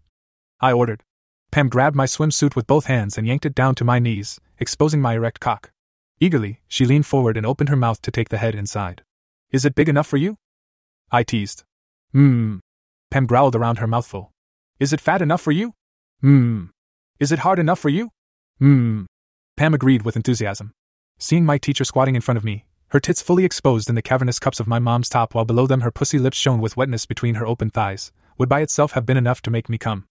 I ordered. Pam grabbed my swimsuit with both hands and yanked it down to my knees, exposing my erect cock. Eagerly, she leaned forward and opened her mouth to take the head inside. Is it big enough for you? I teased. Mmm. Pam growled around her mouthful. Is it fat enough for you? Mmm. Is it hard enough for you? Mmm. Pam agreed with enthusiasm. Seeing my teacher squatting in front of me, her tits fully exposed in the cavernous cups of my mom's top while below them her pussy lips shone with wetness between her open thighs, would by itself have been enough to make me come.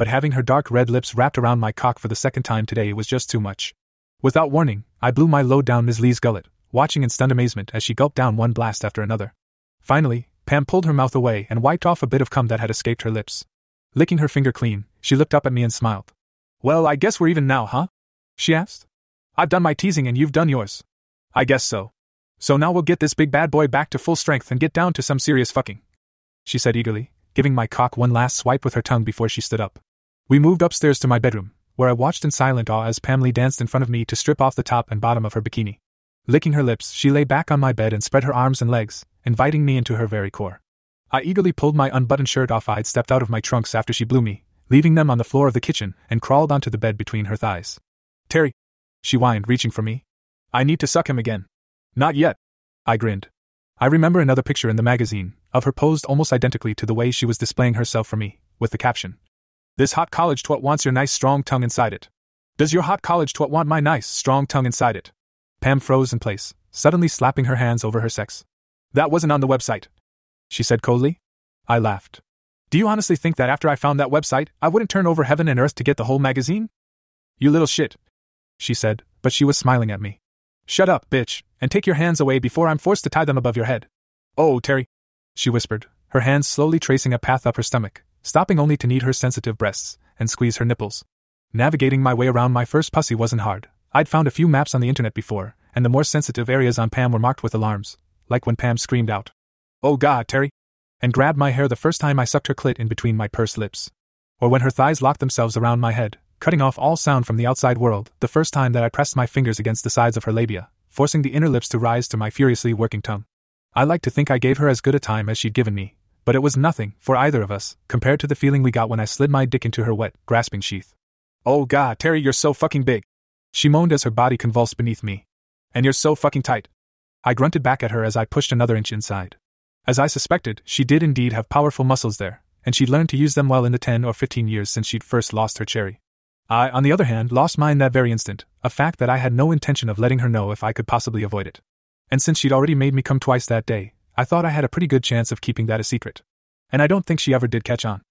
But having her dark red lips wrapped around my cock for the second time today was just too much. Without warning, I blew my load down Ms. Lee's gullet, watching in stunned amazement as she gulped down one blast after another. Finally, Pam pulled her mouth away and wiped off a bit of cum that had escaped her lips. Licking her finger clean, she looked up at me and smiled. Well, I guess we're even now, huh? She asked. I've done my teasing and you've done yours. I guess so. So now we'll get this big bad boy back to full strength and get down to some serious fucking. She said eagerly, giving my cock one last swipe with her tongue before she stood up. We moved upstairs to my bedroom, where I watched in silent awe as Pamela danced in front of me to strip off the top and bottom of her bikini. Licking her lips, she lay back on my bed and spread her arms and legs, inviting me into her very core. I eagerly pulled my unbuttoned shirt off. I had stepped out of my trunks after she blew me, leaving them on the floor of the kitchen, and crawled onto the bed between her thighs. Terry, she whined, reaching for me. I need to suck him again. Not yet. I grinned. I remember another picture in the magazine, of her posed almost identically to the way she was displaying herself for me, with the caption This hot college twat wants your nice strong tongue inside it. Does your hot college twat want my nice strong tongue inside it? Pam froze in place, suddenly slapping her hands over her sex. That wasn't on the website, she said coldly. I laughed. Do you honestly think that after I found that website, I wouldn't turn over heaven and earth to get the whole magazine? You little shit, she said, but she was smiling at me. Shut up, bitch, and take your hands away before I'm forced to tie them above your head. Oh, Terry, she whispered, her hands slowly tracing a path up her stomach, stopping only to knead her sensitive breasts and squeeze her nipples. Navigating my way around my first pussy wasn't hard. I'd found a few maps on the internet before, and the more sensitive areas on Pam were marked with alarms, like when Pam screamed out, Oh God, Terry! and grabbed my hair the first time I sucked her clit in between my pursed lips. Or when her thighs locked themselves around my head, cutting off all sound from the outside world, the first time that I pressed my fingers against the sides of her labia, forcing the inner lips to rise to my furiously working tongue. I like to think I gave her as good a time as she'd given me, but it was nothing, for either of us, compared to the feeling we got when I slid my dick into her wet, grasping sheath. Oh god, Terry, you're so fucking big! She moaned as her body convulsed beneath me. And you're so fucking tight. I grunted back at her as I pushed another inch inside. As I suspected, she did indeed have powerful muscles there, and she'd learned to use them well in the 10 or 15 years since she'd first lost her cherry. I, on the other hand, lost mine that very instant, a fact that I had no intention of letting her know if I could possibly avoid it. And since she'd already made me come twice that day, I thought I had a pretty good chance of keeping that a secret. And I don't think she ever did catch on.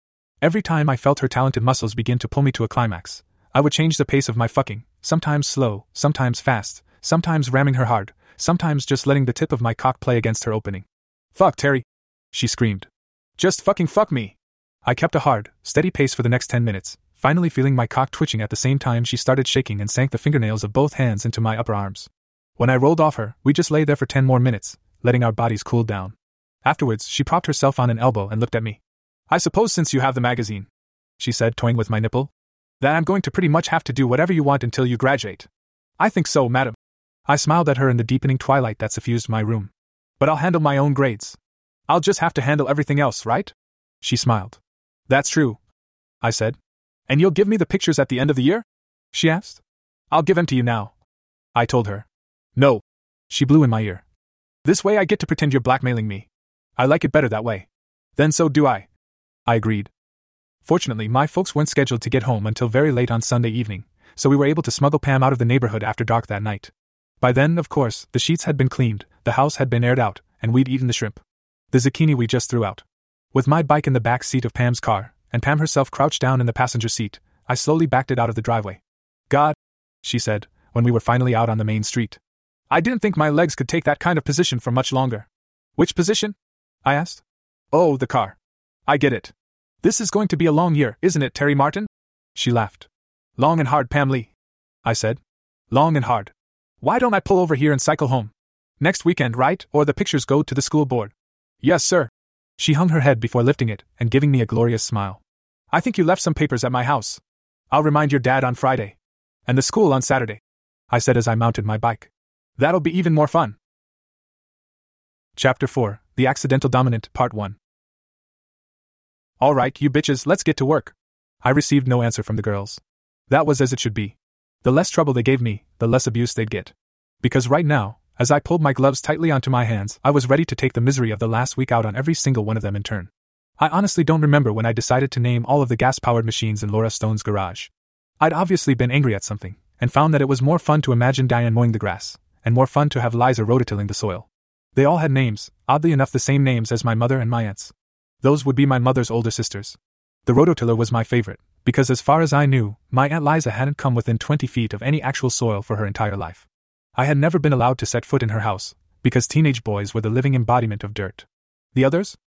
Every time I felt her talented muscles begin to pull me to a climax, I would change the pace of my fucking, sometimes slow, sometimes fast, sometimes ramming her hard, sometimes just letting the tip of my cock play against her opening. Fuck, Terry! She screamed. Just fucking fuck me! I kept a hard, steady pace for the next ten minutes, finally feeling my cock twitching at the same time she started shaking and sank the fingernails of both hands into my upper arms. When I rolled off her, we just lay there for ten more minutes, letting our bodies cool down. Afterwards, she propped herself on an elbow and looked at me. I suppose since you have the magazine, she said, toying with my nipple, that I'm going to pretty much have to do whatever you want until you graduate. I think so, madam. I smiled at her in the deepening twilight that suffused my room. But I'll handle my own grades. I'll just have to handle everything else, right? She smiled. That's true. I said. And you'll give me the pictures at the end of the year? She asked. I'll give them to you now. I told her. No. She blew in my ear. This way I get to pretend you're blackmailing me. I like it better that way. Then so do I. I agreed. Fortunately, my folks weren't scheduled to get home until very late on Sunday evening, so we were able to smuggle Pam out of the neighborhood after dark that night. By then, of course, the sheets had been cleaned, the house had been aired out, and we'd eaten the shrimp. The zucchini we just threw out. With my bike in the back seat of Pam's car, and Pam herself crouched down in the passenger seat, I slowly backed it out of the driveway. God, she said, when we were finally out on the main street. I didn't think my legs could take that kind of position for much longer. Which position? I asked. Oh, the car. I get it. This is going to be a long year, isn't it, Terry Martin? She laughed. Long and hard, Pam Lee. I said. Long and hard. Why don't I pull over here and cycle home? Next weekend, right? Or the pictures go to the school board. Yes, sir. She hung her head before lifting it and giving me a glorious smile. I think you left some papers at my house. I'll remind your dad on Friday. And the school on Saturday. I said as I mounted my bike. That'll be even more fun. Chapter 4 The Accidental Dominant, Part 1. All right, you bitches, let's get to work. I received no answer from the girls. That was as it should be. The less trouble they gave me, the less abuse they'd get. Because right now, as I pulled my gloves tightly onto my hands, I was ready to take the misery of the last week out on every single one of them in turn. I honestly don't remember when I decided to name all of the gas powered machines in Laura Stone's garage. I'd obviously been angry at something, and found that it was more fun to imagine Diane mowing the grass, and more fun to have Liza rototilling the soil. They all had names, oddly enough, the same names as my mother and my aunts. Those would be my mother's older sisters. The rototiller was my favorite, because as far as I knew, my Aunt Liza hadn't come within 20 feet of any actual soil for her entire life. I had never been allowed to set foot in her house, because teenage boys were the living embodiment of dirt. The others?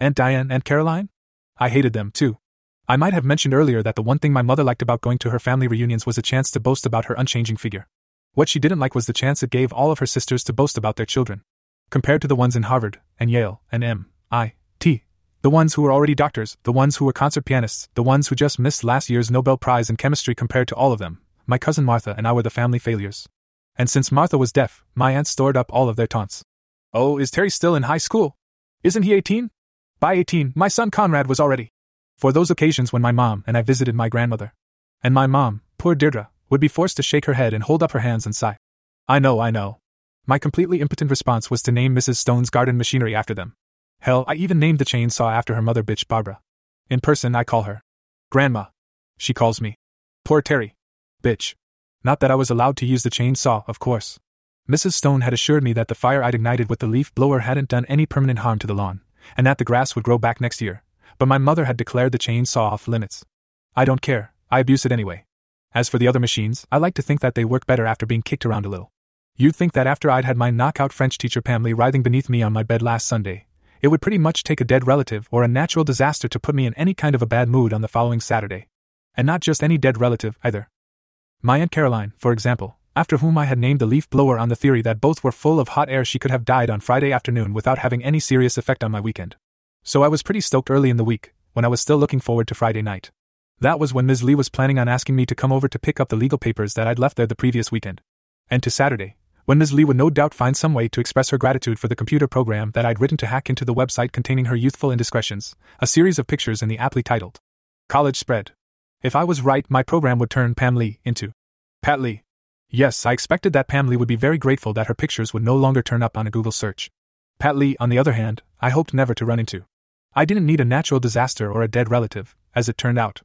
Aunt Diane and Caroline? I hated them, too. I might have mentioned earlier that the one thing my mother liked about going to her family reunions was a chance to boast about her unchanging figure. What she didn't like was the chance it gave all of her sisters to boast about their children. Compared to the ones in Harvard, and Yale, and M.I.T., the ones who were already doctors, the ones who were concert pianists, the ones who just missed last year's Nobel Prize in chemistry compared to all of them, my cousin Martha and I were the family failures. And since Martha was deaf, my aunt stored up all of their taunts. Oh, is Terry still in high school? Isn't he 18? By 18, my son Conrad was already. For those occasions when my mom and I visited my grandmother. And my mom, poor Deirdre, would be forced to shake her head and hold up her hands and sigh. I know, I know. My completely impotent response was to name Mrs. Stone's garden machinery after them. Hell, I even named the chainsaw after her mother bitch Barbara. In person, I call her Grandma. She calls me Poor Terry. Bitch. Not that I was allowed to use the chainsaw, of course. Mrs. Stone had assured me that the fire I'd ignited with the leaf blower hadn't done any permanent harm to the lawn, and that the grass would grow back next year, but my mother had declared the chainsaw off limits. I don't care, I abuse it anyway. As for the other machines, I like to think that they work better after being kicked around a little. You'd think that after I'd had my knockout French teacher Pam Lee writhing beneath me on my bed last Sunday, it would pretty much take a dead relative or a natural disaster to put me in any kind of a bad mood on the following Saturday. And not just any dead relative, either. My Aunt Caroline, for example, after whom I had named the leaf blower on the theory that both were full of hot air, she could have died on Friday afternoon without having any serious effect on my weekend. So I was pretty stoked early in the week, when I was still looking forward to Friday night. That was when Ms. Lee was planning on asking me to come over to pick up the legal papers that I'd left there the previous weekend. And to Saturday, when Ms. Lee would no doubt find some way to express her gratitude for the computer program that I'd written to hack into the website containing her youthful indiscretions, a series of pictures in the aptly titled College Spread if I was right, my program would turn Pam Lee into Pat Lee. Yes, I expected that Pam Lee would be very grateful that her pictures would no longer turn up on a Google search. Pat Lee, on the other hand, I hoped never to run into. I didn't need a natural disaster or a dead relative, as it turned out.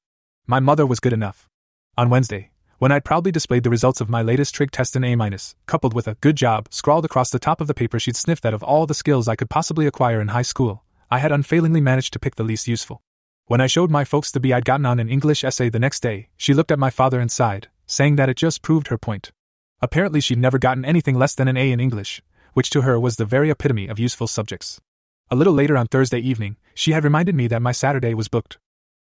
My mother was good enough. On Wednesday, when I'd proudly displayed the results of my latest trig test in A-, minus, coupled with a good job scrawled across the top of the paper she'd sniffed that of all the skills I could possibly acquire in high school, I had unfailingly managed to pick the least useful. When I showed my folks the B I'd gotten on an English essay the next day, she looked at my father and sighed, saying that it just proved her point. Apparently, she'd never gotten anything less than an A in English, which to her was the very epitome of useful subjects. A little later on Thursday evening, she had reminded me that my Saturday was booked.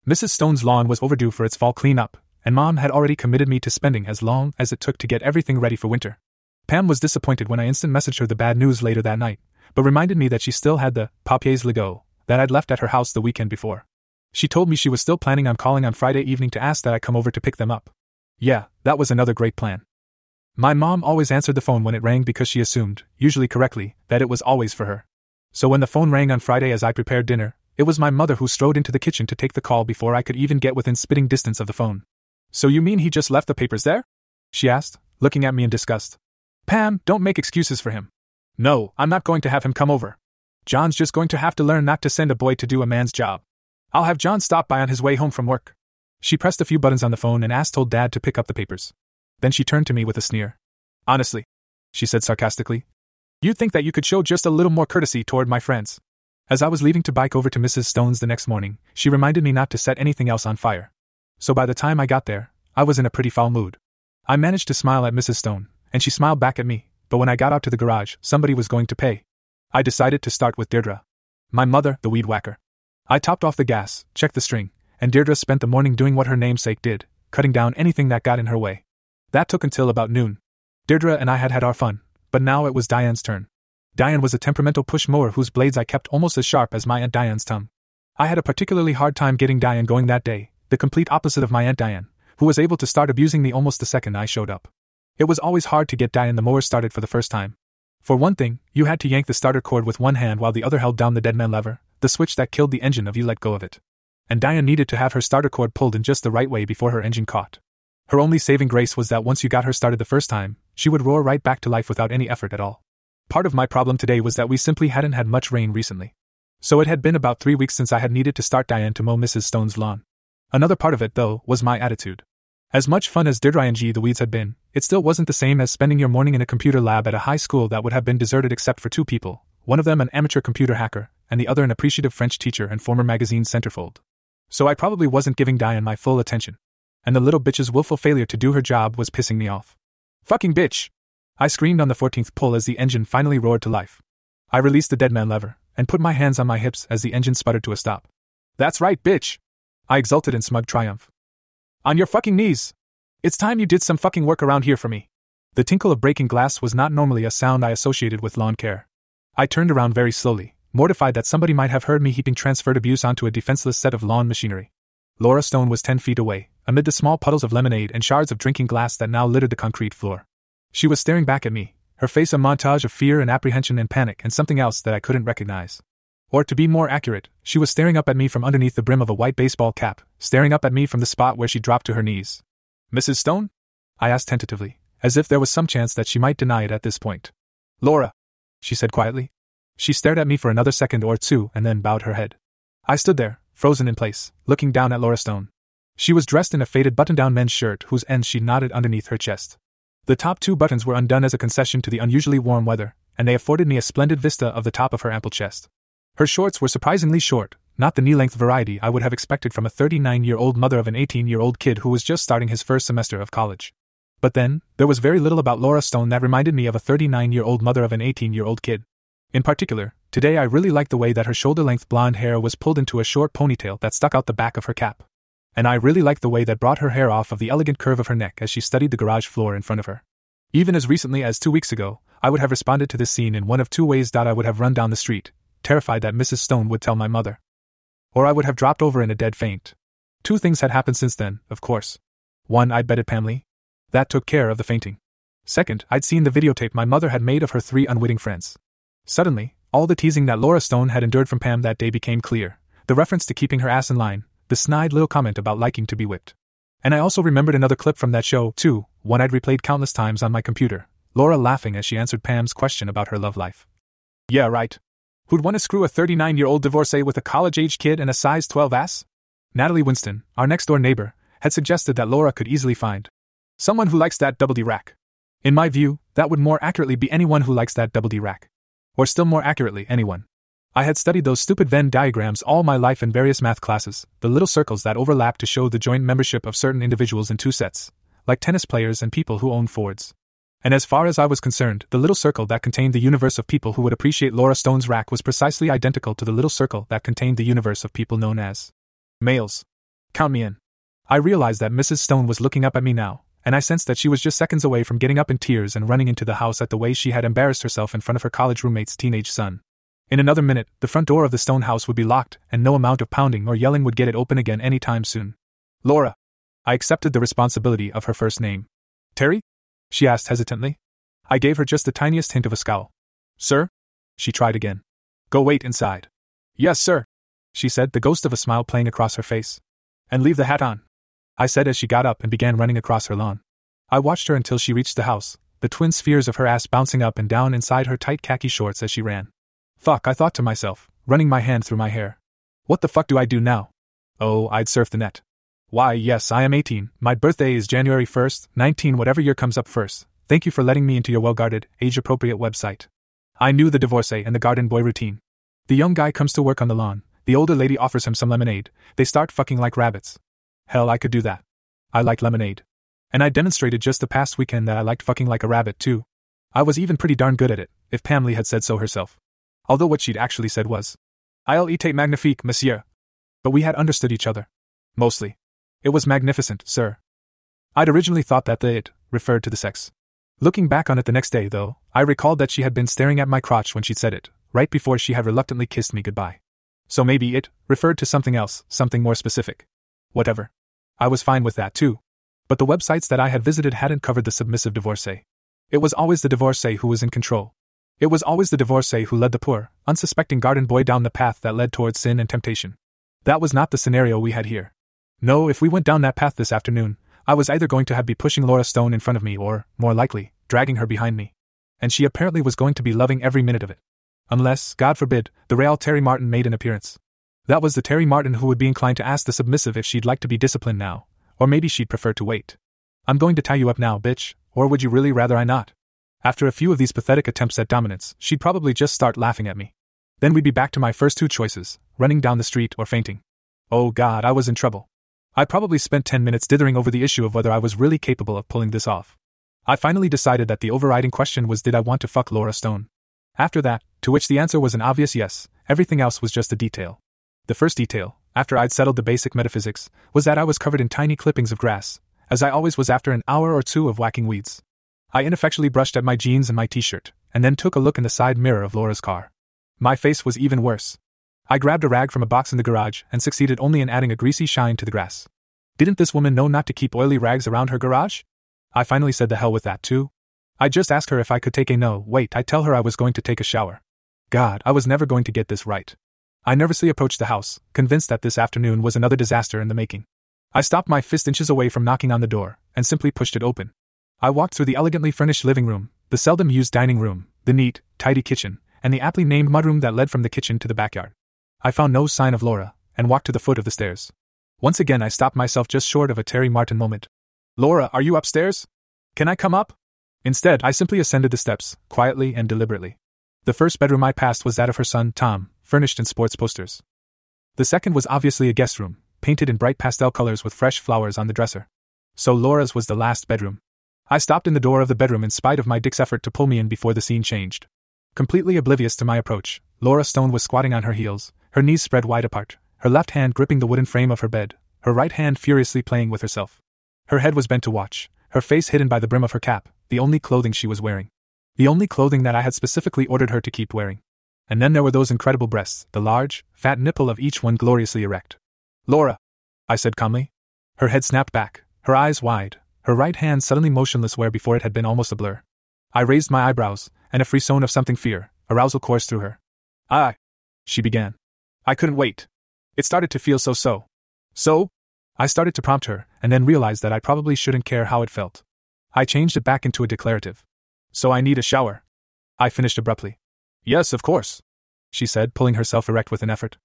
Mrs. Stone's lawn was overdue for its fall cleanup, and Mom had already committed me to spending as long as it took to get everything ready for winter. Pam was disappointed when I instant messaged her the bad news later that night, but reminded me that she still had the papiers legaux that I'd left at her house the weekend before. She told me she was still planning on calling on Friday evening to ask that I come over to pick them up. Yeah, that was another great plan. My mom always answered the phone when it rang because she assumed, usually correctly, that it was always for her. So when the phone rang on Friday as I prepared dinner, it was my mother who strode into the kitchen to take the call before I could even get within spitting distance of the phone. So you mean he just left the papers there? She asked, looking at me in disgust. Pam, don't make excuses for him. No, I'm not going to have him come over. John's just going to have to learn not to send a boy to do a man's job. I'll have John stop by on his way home from work. She pressed a few buttons on the phone and asked old Dad to pick up the papers. Then she turned to me with a sneer. Honestly, she said sarcastically, you'd think that you could show just a little more courtesy toward my friends. As I was leaving to bike over to Mrs. Stone's the next morning, she reminded me not to set anything else on fire. So by the time I got there, I was in a pretty foul mood. I managed to smile at Mrs. Stone, and she smiled back at me, but when I got out to the garage, somebody was going to pay. I decided to start with Deirdre. My mother, the weed whacker. I topped off the gas, checked the string, and Deirdre spent the morning doing what her namesake did, cutting down anything that got in her way. That took until about noon. Deirdre and I had had our fun, but now it was Diane's turn. Diane was a temperamental push mower whose blades I kept almost as sharp as my Aunt Diane's tongue. I had a particularly hard time getting Diane going that day, the complete opposite of my Aunt Diane, who was able to start abusing me almost the second I showed up. It was always hard to get Diane the mower started for the first time. For one thing, you had to yank the starter cord with one hand while the other held down the deadman lever, the switch that killed the engine if you let go of it. And Diane needed to have her starter cord pulled in just the right way before her engine caught. Her only saving grace was that once you got her started the first time, she would roar right back to life without any effort at all. Part of my problem today was that we simply hadn't had much rain recently. So it had been about three weeks since I had needed to start Diane to mow Mrs. Stone's lawn. Another part of it, though, was my attitude. As much fun as Deirdre and G the weeds had been, it still wasn't the same as spending your morning in a computer lab at a high school that would have been deserted except for two people, one of them an amateur computer hacker, and the other an appreciative French teacher and former magazine centerfold. So I probably wasn't giving Diane my full attention. And the little bitch's willful failure to do her job was pissing me off. Fucking bitch! I screamed on the 14th pull as the engine finally roared to life. I released the deadman lever and put my hands on my hips as the engine sputtered to a stop. That's right, bitch! I exulted in smug triumph. On your fucking knees! It's time you did some fucking work around here for me. The tinkle of breaking glass was not normally a sound I associated with lawn care. I turned around very slowly, mortified that somebody might have heard me heaping transferred abuse onto a defenseless set of lawn machinery. Laura Stone was ten feet away, amid the small puddles of lemonade and shards of drinking glass that now littered the concrete floor. She was staring back at me, her face a montage of fear and apprehension and panic and something else that I couldn't recognize. Or to be more accurate, she was staring up at me from underneath the brim of a white baseball cap, staring up at me from the spot where she dropped to her knees. Mrs. Stone? I asked tentatively, as if there was some chance that she might deny it at this point. Laura, she said quietly. She stared at me for another second or two and then bowed her head. I stood there, frozen in place, looking down at Laura Stone. She was dressed in a faded button down men's shirt whose ends she knotted underneath her chest. The top two buttons were undone as a concession to the unusually warm weather, and they afforded me a splendid vista of the top of her ample chest. Her shorts were surprisingly short, not the knee length variety I would have expected from a 39 year old mother of an 18 year old kid who was just starting his first semester of college. But then, there was very little about Laura Stone that reminded me of a 39 year old mother of an 18 year old kid. In particular, today I really liked the way that her shoulder length blonde hair was pulled into a short ponytail that stuck out the back of her cap. And I really liked the way that brought her hair off of the elegant curve of her neck as she studied the garage floor in front of her. Even as recently as two weeks ago, I would have responded to this scene in one of two ways. that I would have run down the street, terrified that Mrs. Stone would tell my mother. Or I would have dropped over in a dead faint. Two things had happened since then, of course. One, I'd betted Pam Lee. That took care of the fainting. Second, I'd seen the videotape my mother had made of her three unwitting friends. Suddenly, all the teasing that Laura Stone had endured from Pam that day became clear the reference to keeping her ass in line, the snide little comment about liking to be whipped. And I also remembered another clip from that show, too, one I'd replayed countless times on my computer, Laura laughing as she answered Pam's question about her love life. Yeah, right. Who'd want to screw a 39 year old divorcee with a college age kid and a size 12 ass? Natalie Winston, our next door neighbor, had suggested that Laura could easily find Someone who likes that double D rack. In my view, that would more accurately be anyone who likes that double D rack. Or still more accurately, anyone. I had studied those stupid Venn diagrams all my life in various math classes, the little circles that overlap to show the joint membership of certain individuals in two sets, like tennis players and people who own Fords. And as far as I was concerned, the little circle that contained the universe of people who would appreciate Laura Stone's rack was precisely identical to the little circle that contained the universe of people known as males. Count me in. I realized that Mrs. Stone was looking up at me now, and I sensed that she was just seconds away from getting up in tears and running into the house at the way she had embarrassed herself in front of her college roommate's teenage son. In another minute, the front door of the stone house would be locked, and no amount of pounding or yelling would get it open again any time soon. Laura. I accepted the responsibility of her first name. Terry? She asked hesitantly. I gave her just the tiniest hint of a scowl. Sir? She tried again. Go wait inside. Yes, sir, she said, the ghost of a smile playing across her face. And leave the hat on. I said as she got up and began running across her lawn. I watched her until she reached the house, the twin spheres of her ass bouncing up and down inside her tight khaki shorts as she ran. Fuck, I thought to myself, running my hand through my hair. What the fuck do I do now? Oh, I'd surf the net. Why, yes, I am 18. My birthday is January 1st, 19, whatever year comes up first. Thank you for letting me into your well guarded, age appropriate website. I knew the divorcee and the garden boy routine. The young guy comes to work on the lawn. The older lady offers him some lemonade. They start fucking like rabbits. Hell, I could do that. I like lemonade. And I demonstrated just the past weekend that I liked fucking like a rabbit, too. I was even pretty darn good at it, if Pam Lee had said so herself although what she'd actually said was, I'll eat magnifique, monsieur. But we had understood each other. Mostly. It was magnificent, sir. I'd originally thought that the it referred to the sex. Looking back on it the next day, though, I recalled that she had been staring at my crotch when she'd said it, right before she had reluctantly kissed me goodbye. So maybe it referred to something else, something more specific. Whatever. I was fine with that, too. But the websites that I had visited hadn't covered the submissive divorcee. It was always the divorcee who was in control, it was always the divorcee who led the poor, unsuspecting garden boy down the path that led towards sin and temptation. That was not the scenario we had here. No, if we went down that path this afternoon, I was either going to have be pushing Laura Stone in front of me or, more likely, dragging her behind me. And she apparently was going to be loving every minute of it. Unless, God forbid, the real Terry Martin made an appearance. That was the Terry Martin who would be inclined to ask the submissive if she'd like to be disciplined now, or maybe she'd prefer to wait. I'm going to tie you up now, bitch, or would you really rather I not? After a few of these pathetic attempts at dominance, she'd probably just start laughing at me. Then we'd be back to my first two choices running down the street or fainting. Oh god, I was in trouble. I probably spent 10 minutes dithering over the issue of whether I was really capable of pulling this off. I finally decided that the overriding question was did I want to fuck Laura Stone? After that, to which the answer was an obvious yes, everything else was just a detail. The first detail, after I'd settled the basic metaphysics, was that I was covered in tiny clippings of grass, as I always was after an hour or two of whacking weeds. I ineffectually brushed at my jeans and my t shirt, and then took a look in the side mirror of Laura's car. My face was even worse. I grabbed a rag from a box in the garage and succeeded only in adding a greasy shine to the grass. Didn't this woman know not to keep oily rags around her garage? I finally said the hell with that, too. I just asked her if I could take a no, wait, I tell her I was going to take a shower. God, I was never going to get this right. I nervously approached the house, convinced that this afternoon was another disaster in the making. I stopped my fist inches away from knocking on the door, and simply pushed it open. I walked through the elegantly furnished living room, the seldom used dining room, the neat, tidy kitchen, and the aptly named mudroom that led from the kitchen to the backyard. I found no sign of Laura, and walked to the foot of the stairs. Once again, I stopped myself just short of a Terry Martin moment. Laura, are you upstairs? Can I come up? Instead, I simply ascended the steps, quietly and deliberately. The first bedroom I passed was that of her son, Tom, furnished in sports posters. The second was obviously a guest room, painted in bright pastel colors with fresh flowers on the dresser. So Laura's was the last bedroom. I stopped in the door of the bedroom in spite of my dick's effort to pull me in before the scene changed. Completely oblivious to my approach, Laura Stone was squatting on her heels, her knees spread wide apart, her left hand gripping the wooden frame of her bed, her right hand furiously playing with herself. Her head was bent to watch, her face hidden by the brim of her cap, the only clothing she was wearing. The only clothing that I had specifically ordered her to keep wearing. And then there were those incredible breasts, the large, fat nipple of each one gloriously erect. Laura! I said calmly. Her head snapped back, her eyes wide, her right hand suddenly motionless where before it had been almost a blur. I raised my eyebrows, and a frisson of something fear, arousal coursed through her. I. She began. I couldn't wait. It started to feel so so. So? I started to prompt her, and then realized that I probably shouldn't care how it felt. I changed it back into a declarative. So I need a shower. I finished abruptly. Yes, of course. She said, pulling herself erect with an effort.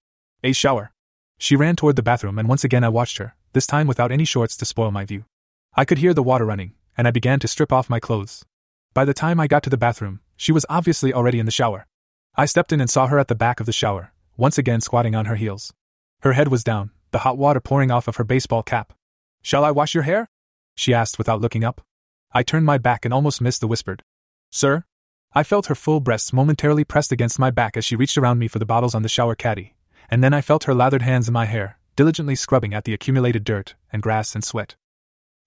A shower. She ran toward the bathroom, and once again I watched her, this time without any shorts to spoil my view. I could hear the water running, and I began to strip off my clothes. By the time I got to the bathroom, she was obviously already in the shower. I stepped in and saw her at the back of the shower, once again squatting on her heels. Her head was down, the hot water pouring off of her baseball cap. Shall I wash your hair? she asked without looking up. I turned my back and almost missed the whispered. Sir? I felt her full breasts momentarily pressed against my back as she reached around me for the bottles on the shower caddy, and then I felt her lathered hands in my hair, diligently scrubbing at the accumulated dirt and grass and sweat.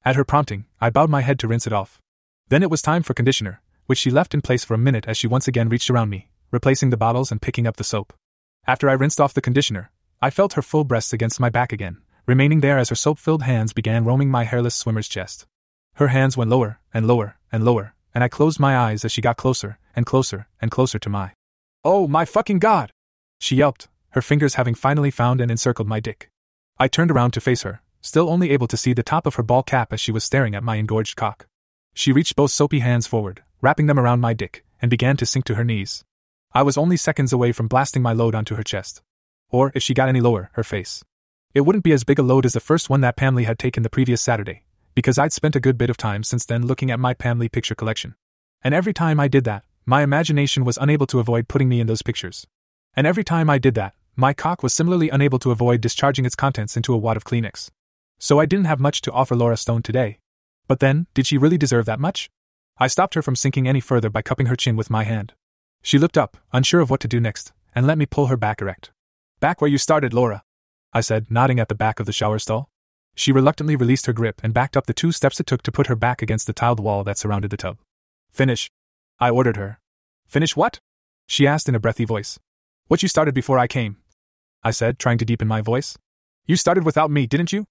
At her prompting, I bowed my head to rinse it off. Then it was time for conditioner, which she left in place for a minute as she once again reached around me, replacing the bottles and picking up the soap. After I rinsed off the conditioner, I felt her full breasts against my back again, remaining there as her soap filled hands began roaming my hairless swimmer's chest. Her hands went lower and lower and lower, and I closed my eyes as she got closer and closer and closer to my. Oh my fucking god! She yelped, her fingers having finally found and encircled my dick. I turned around to face her, still only able to see the top of her ball cap as she was staring at my engorged cock. She reached both soapy hands forward, wrapping them around my dick, and began to sink to her knees. I was only seconds away from blasting my load onto her chest. Or, if she got any lower, her face. It wouldn't be as big a load as the first one that Pam Lee had taken the previous Saturday, because I'd spent a good bit of time since then looking at my Pam Lee picture collection. And every time I did that, my imagination was unable to avoid putting me in those pictures. And every time I did that, my cock was similarly unable to avoid discharging its contents into a wad of Kleenex. So I didn't have much to offer Laura Stone today. But then, did she really deserve that much? I stopped her from sinking any further by cupping her chin with my hand. She looked up, unsure of what to do next, and let me pull her back erect. Back where you started, Laura, I said, nodding at the back of the shower stall. She reluctantly released her grip and backed up the two steps it took to put her back against the tiled wall that surrounded the tub. Finish. I ordered her. Finish what? She asked in a breathy voice. What you started before I came. I said, trying to deepen my voice. You started without me, didn't you?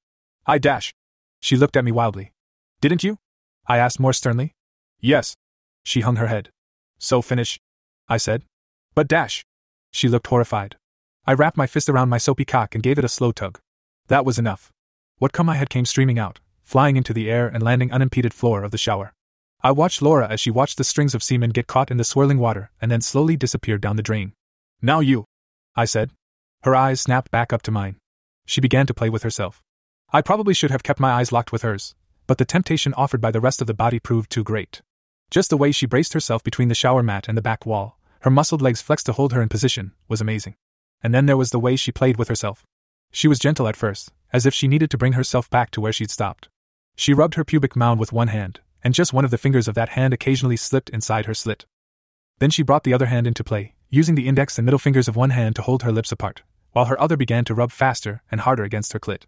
I dash. She looked at me wildly. Didn't you? I asked more sternly. Yes. She hung her head. So finish. I said. But dash. She looked horrified. I wrapped my fist around my soapy cock and gave it a slow tug. That was enough. What come I had came streaming out, flying into the air and landing unimpeded floor of the shower. I watched Laura as she watched the strings of semen get caught in the swirling water and then slowly disappear down the drain. Now you, I said. Her eyes snapped back up to mine. She began to play with herself. I probably should have kept my eyes locked with hers, but the temptation offered by the rest of the body proved too great. Just the way she braced herself between the shower mat and the back wall, her muscled legs flexed to hold her in position, was amazing. And then there was the way she played with herself. She was gentle at first, as if she needed to bring herself back to where she'd stopped. She rubbed her pubic mound with one hand, and just one of the fingers of that hand occasionally slipped inside her slit. Then she brought the other hand into play, using the index and middle fingers of one hand to hold her lips apart, while her other began to rub faster and harder against her clit.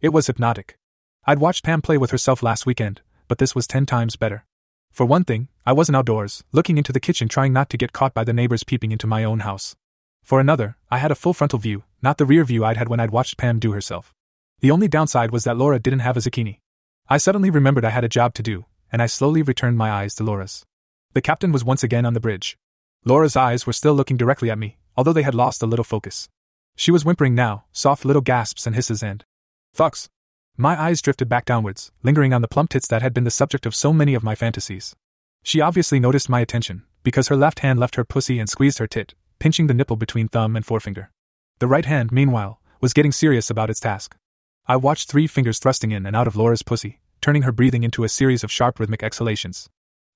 It was hypnotic. I'd watched Pam play with herself last weekend, but this was ten times better. For one thing, I wasn't outdoors, looking into the kitchen trying not to get caught by the neighbors peeping into my own house. For another, I had a full frontal view, not the rear view I'd had when I'd watched Pam do herself. The only downside was that Laura didn't have a zucchini. I suddenly remembered I had a job to do, and I slowly returned my eyes to Laura's. The captain was once again on the bridge. Laura's eyes were still looking directly at me, although they had lost a little focus. She was whimpering now, soft little gasps and hisses and fucks. My eyes drifted back downwards, lingering on the plump tits that had been the subject of so many of my fantasies. She obviously noticed my attention, because her left hand left her pussy and squeezed her tit, pinching the nipple between thumb and forefinger. The right hand, meanwhile, was getting serious about its task. I watched three fingers thrusting in and out of Laura's pussy, turning her breathing into a series of sharp rhythmic exhalations.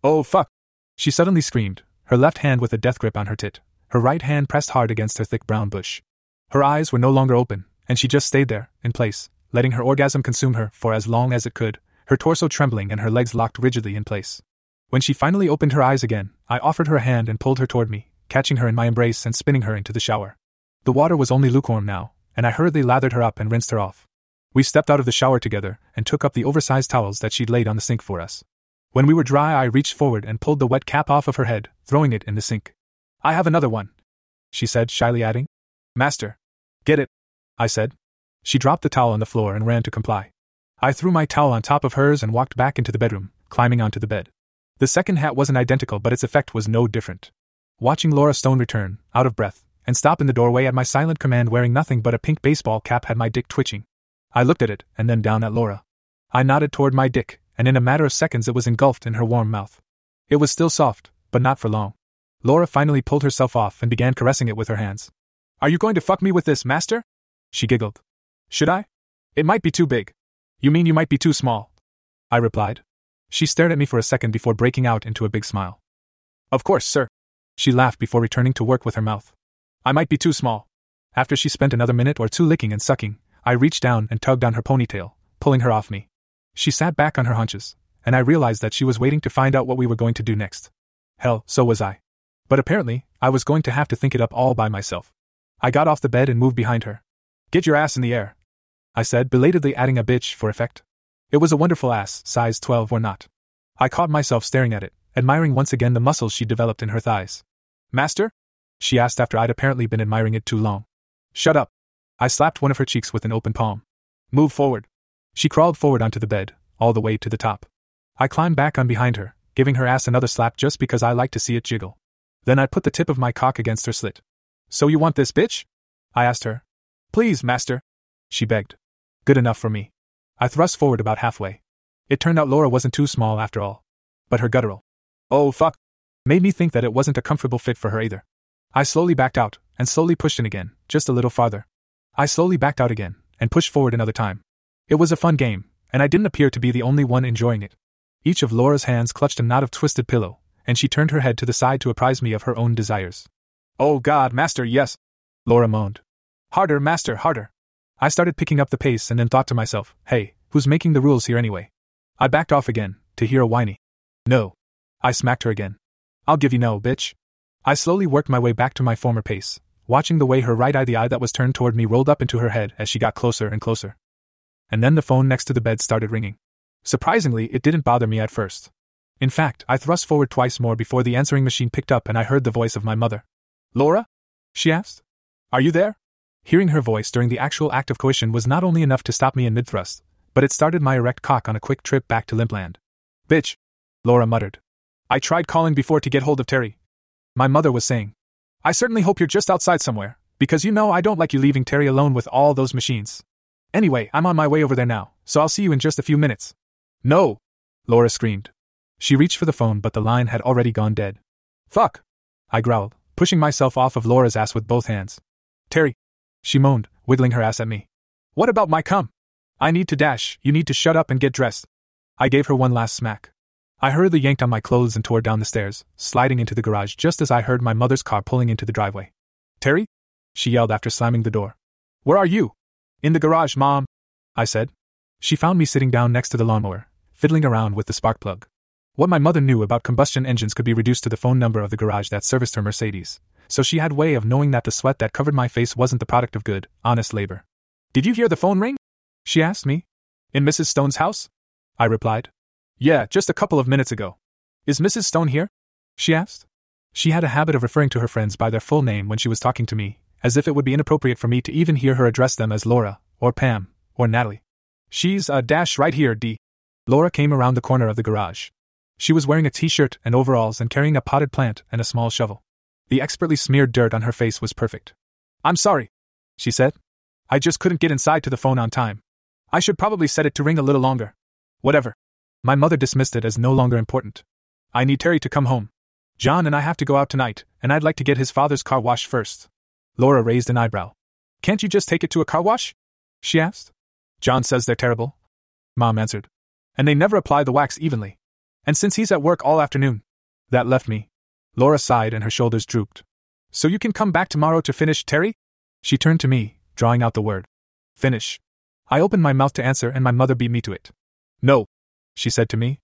Oh fuck! She suddenly screamed, her left hand with a death grip on her tit, her right hand pressed hard against her thick brown bush. Her eyes were no longer open, and she just stayed there, in place, letting her orgasm consume her for as long as it could, her torso trembling and her legs locked rigidly in place. When she finally opened her eyes again, I offered her a hand and pulled her toward me, catching her in my embrace and spinning her into the shower. The water was only lukewarm now, and I hurriedly lathered her up and rinsed her off. We stepped out of the shower together and took up the oversized towels that she'd laid on the sink for us. When we were dry, I reached forward and pulled the wet cap off of her head, throwing it in the sink. I have another one, she said, shyly adding. Master. Get it, I said. She dropped the towel on the floor and ran to comply. I threw my towel on top of hers and walked back into the bedroom, climbing onto the bed. The second hat wasn't identical, but its effect was no different. Watching Laura Stone return, out of breath, and stop in the doorway at my silent command wearing nothing but a pink baseball cap had my dick twitching. I looked at it, and then down at Laura. I nodded toward my dick, and in a matter of seconds it was engulfed in her warm mouth. It was still soft, but not for long. Laura finally pulled herself off and began caressing it with her hands. Are you going to fuck me with this, master? She giggled. Should I? It might be too big. You mean you might be too small? I replied. She stared at me for a second before breaking out into a big smile. Of course, sir. She laughed before returning to work with her mouth. I might be too small. After she spent another minute or two licking and sucking, I reached down and tugged on her ponytail, pulling her off me. She sat back on her haunches, and I realized that she was waiting to find out what we were going to do next. Hell, so was I. But apparently, I was going to have to think it up all by myself. I got off the bed and moved behind her. Get your ass in the air. I said, belatedly adding a bitch for effect. It was a wonderful ass, size 12 or not. I caught myself staring at it, admiring once again the muscles she developed in her thighs. Master? She asked after I'd apparently been admiring it too long. Shut up. I slapped one of her cheeks with an open palm. Move forward. She crawled forward onto the bed, all the way to the top. I climbed back on behind her, giving her ass another slap just because I like to see it jiggle. Then I put the tip of my cock against her slit. So you want this bitch? I asked her. Please, master. She begged. Good enough for me. I thrust forward about halfway. It turned out Laura wasn't too small after all. But her guttural, oh fuck, made me think that it wasn't a comfortable fit for her either. I slowly backed out, and slowly pushed in again, just a little farther. I slowly backed out again, and pushed forward another time. It was a fun game, and I didn't appear to be the only one enjoying it. Each of Laura's hands clutched a knot of twisted pillow, and she turned her head to the side to apprise me of her own desires. Oh God, Master, yes! Laura moaned. Harder, Master, harder! I started picking up the pace and then thought to myself, hey, who's making the rules here anyway? I backed off again, to hear a whiny. No. I smacked her again. I'll give you no, bitch. I slowly worked my way back to my former pace, watching the way her right eye, the eye that was turned toward me, rolled up into her head as she got closer and closer. And then the phone next to the bed started ringing. Surprisingly, it didn't bother me at first. In fact, I thrust forward twice more before the answering machine picked up and I heard the voice of my mother. Laura? she asked. Are you there? Hearing her voice during the actual act of coition was not only enough to stop me in mid thrust, but it started my erect cock on a quick trip back to Limpland. Bitch! Laura muttered. I tried calling before to get hold of Terry. My mother was saying. I certainly hope you're just outside somewhere, because you know I don't like you leaving Terry alone with all those machines. Anyway, I'm on my way over there now, so I'll see you in just a few minutes. No! Laura screamed. She reached for the phone, but the line had already gone dead. Fuck! I growled, pushing myself off of Laura's ass with both hands. Terry, she moaned, wiggling her ass at me. What about my cum? I need to dash, you need to shut up and get dressed. I gave her one last smack. I hurriedly yanked on my clothes and tore down the stairs, sliding into the garage just as I heard my mother's car pulling into the driveway. Terry? She yelled after slamming the door. Where are you? In the garage, Mom, I said. She found me sitting down next to the lawnmower, fiddling around with the spark plug. What my mother knew about combustion engines could be reduced to the phone number of the garage that serviced her Mercedes, so she had way of knowing that the sweat that covered my face wasn't the product of good, honest labor. Did you hear the phone ring? She asked me. In Mrs. Stone's house? I replied. Yeah, just a couple of minutes ago. Is Mrs. Stone here? She asked. She had a habit of referring to her friends by their full name when she was talking to me, as if it would be inappropriate for me to even hear her address them as Laura, or Pam, or Natalie. She's a dash right here, D. Laura came around the corner of the garage. She was wearing a t shirt and overalls and carrying a potted plant and a small shovel. The expertly smeared dirt on her face was perfect. I'm sorry, she said. I just couldn't get inside to the phone on time. I should probably set it to ring a little longer. Whatever. My mother dismissed it as no longer important. I need Terry to come home. John and I have to go out tonight, and I'd like to get his father's car washed first. Laura raised an eyebrow. Can't you just take it to a car wash? She asked. John says they're terrible. Mom answered. And they never apply the wax evenly. And since he's at work all afternoon. That left me. Laura sighed and her shoulders drooped. So you can come back tomorrow to finish, Terry? She turned to me, drawing out the word. Finish. I opened my mouth to answer and my mother beat me to it. No, she said to me.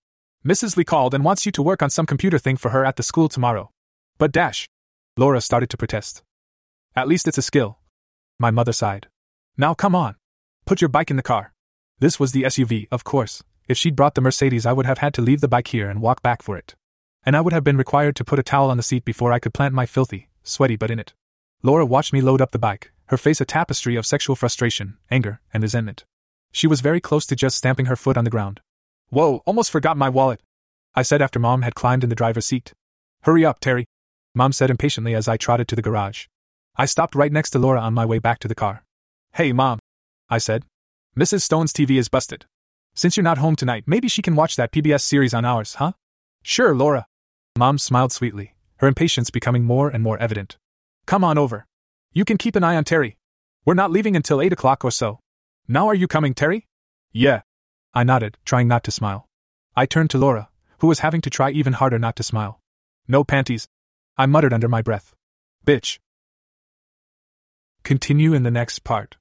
Mrs. Lee called and wants you to work on some computer thing for her at the school tomorrow. But Dash. Laura started to protest. At least it's a skill. My mother sighed. Now come on. Put your bike in the car. This was the SUV, of course. If she'd brought the Mercedes, I would have had to leave the bike here and walk back for it and I would have been required to put a towel on the seat before I could plant my filthy, sweaty butt in it. Laura watched me load up the bike, her face a tapestry of sexual frustration, anger, and resentment. She was very close to just stamping her foot on the ground. Whoa, almost forgot my wallet, I said after Mom had climbed in the driver's seat. Hurry up, Terry, Mom said impatiently as I trotted to the garage. I stopped right next to Laura on my way back to the car. Hey, Mom, I said. Mrs. Stone's TV is busted. Since you're not home tonight, maybe she can watch that PBS series on ours, huh? Sure, Laura, Mom smiled sweetly, her impatience becoming more and more evident. Come on over. You can keep an eye on Terry. We're not leaving until 8 o'clock or so. Now are you coming, Terry? Yeah. I nodded, trying not to smile. I turned to Laura, who was having to try even harder not to smile. No panties. I muttered under my breath. Bitch. Continue in the next part.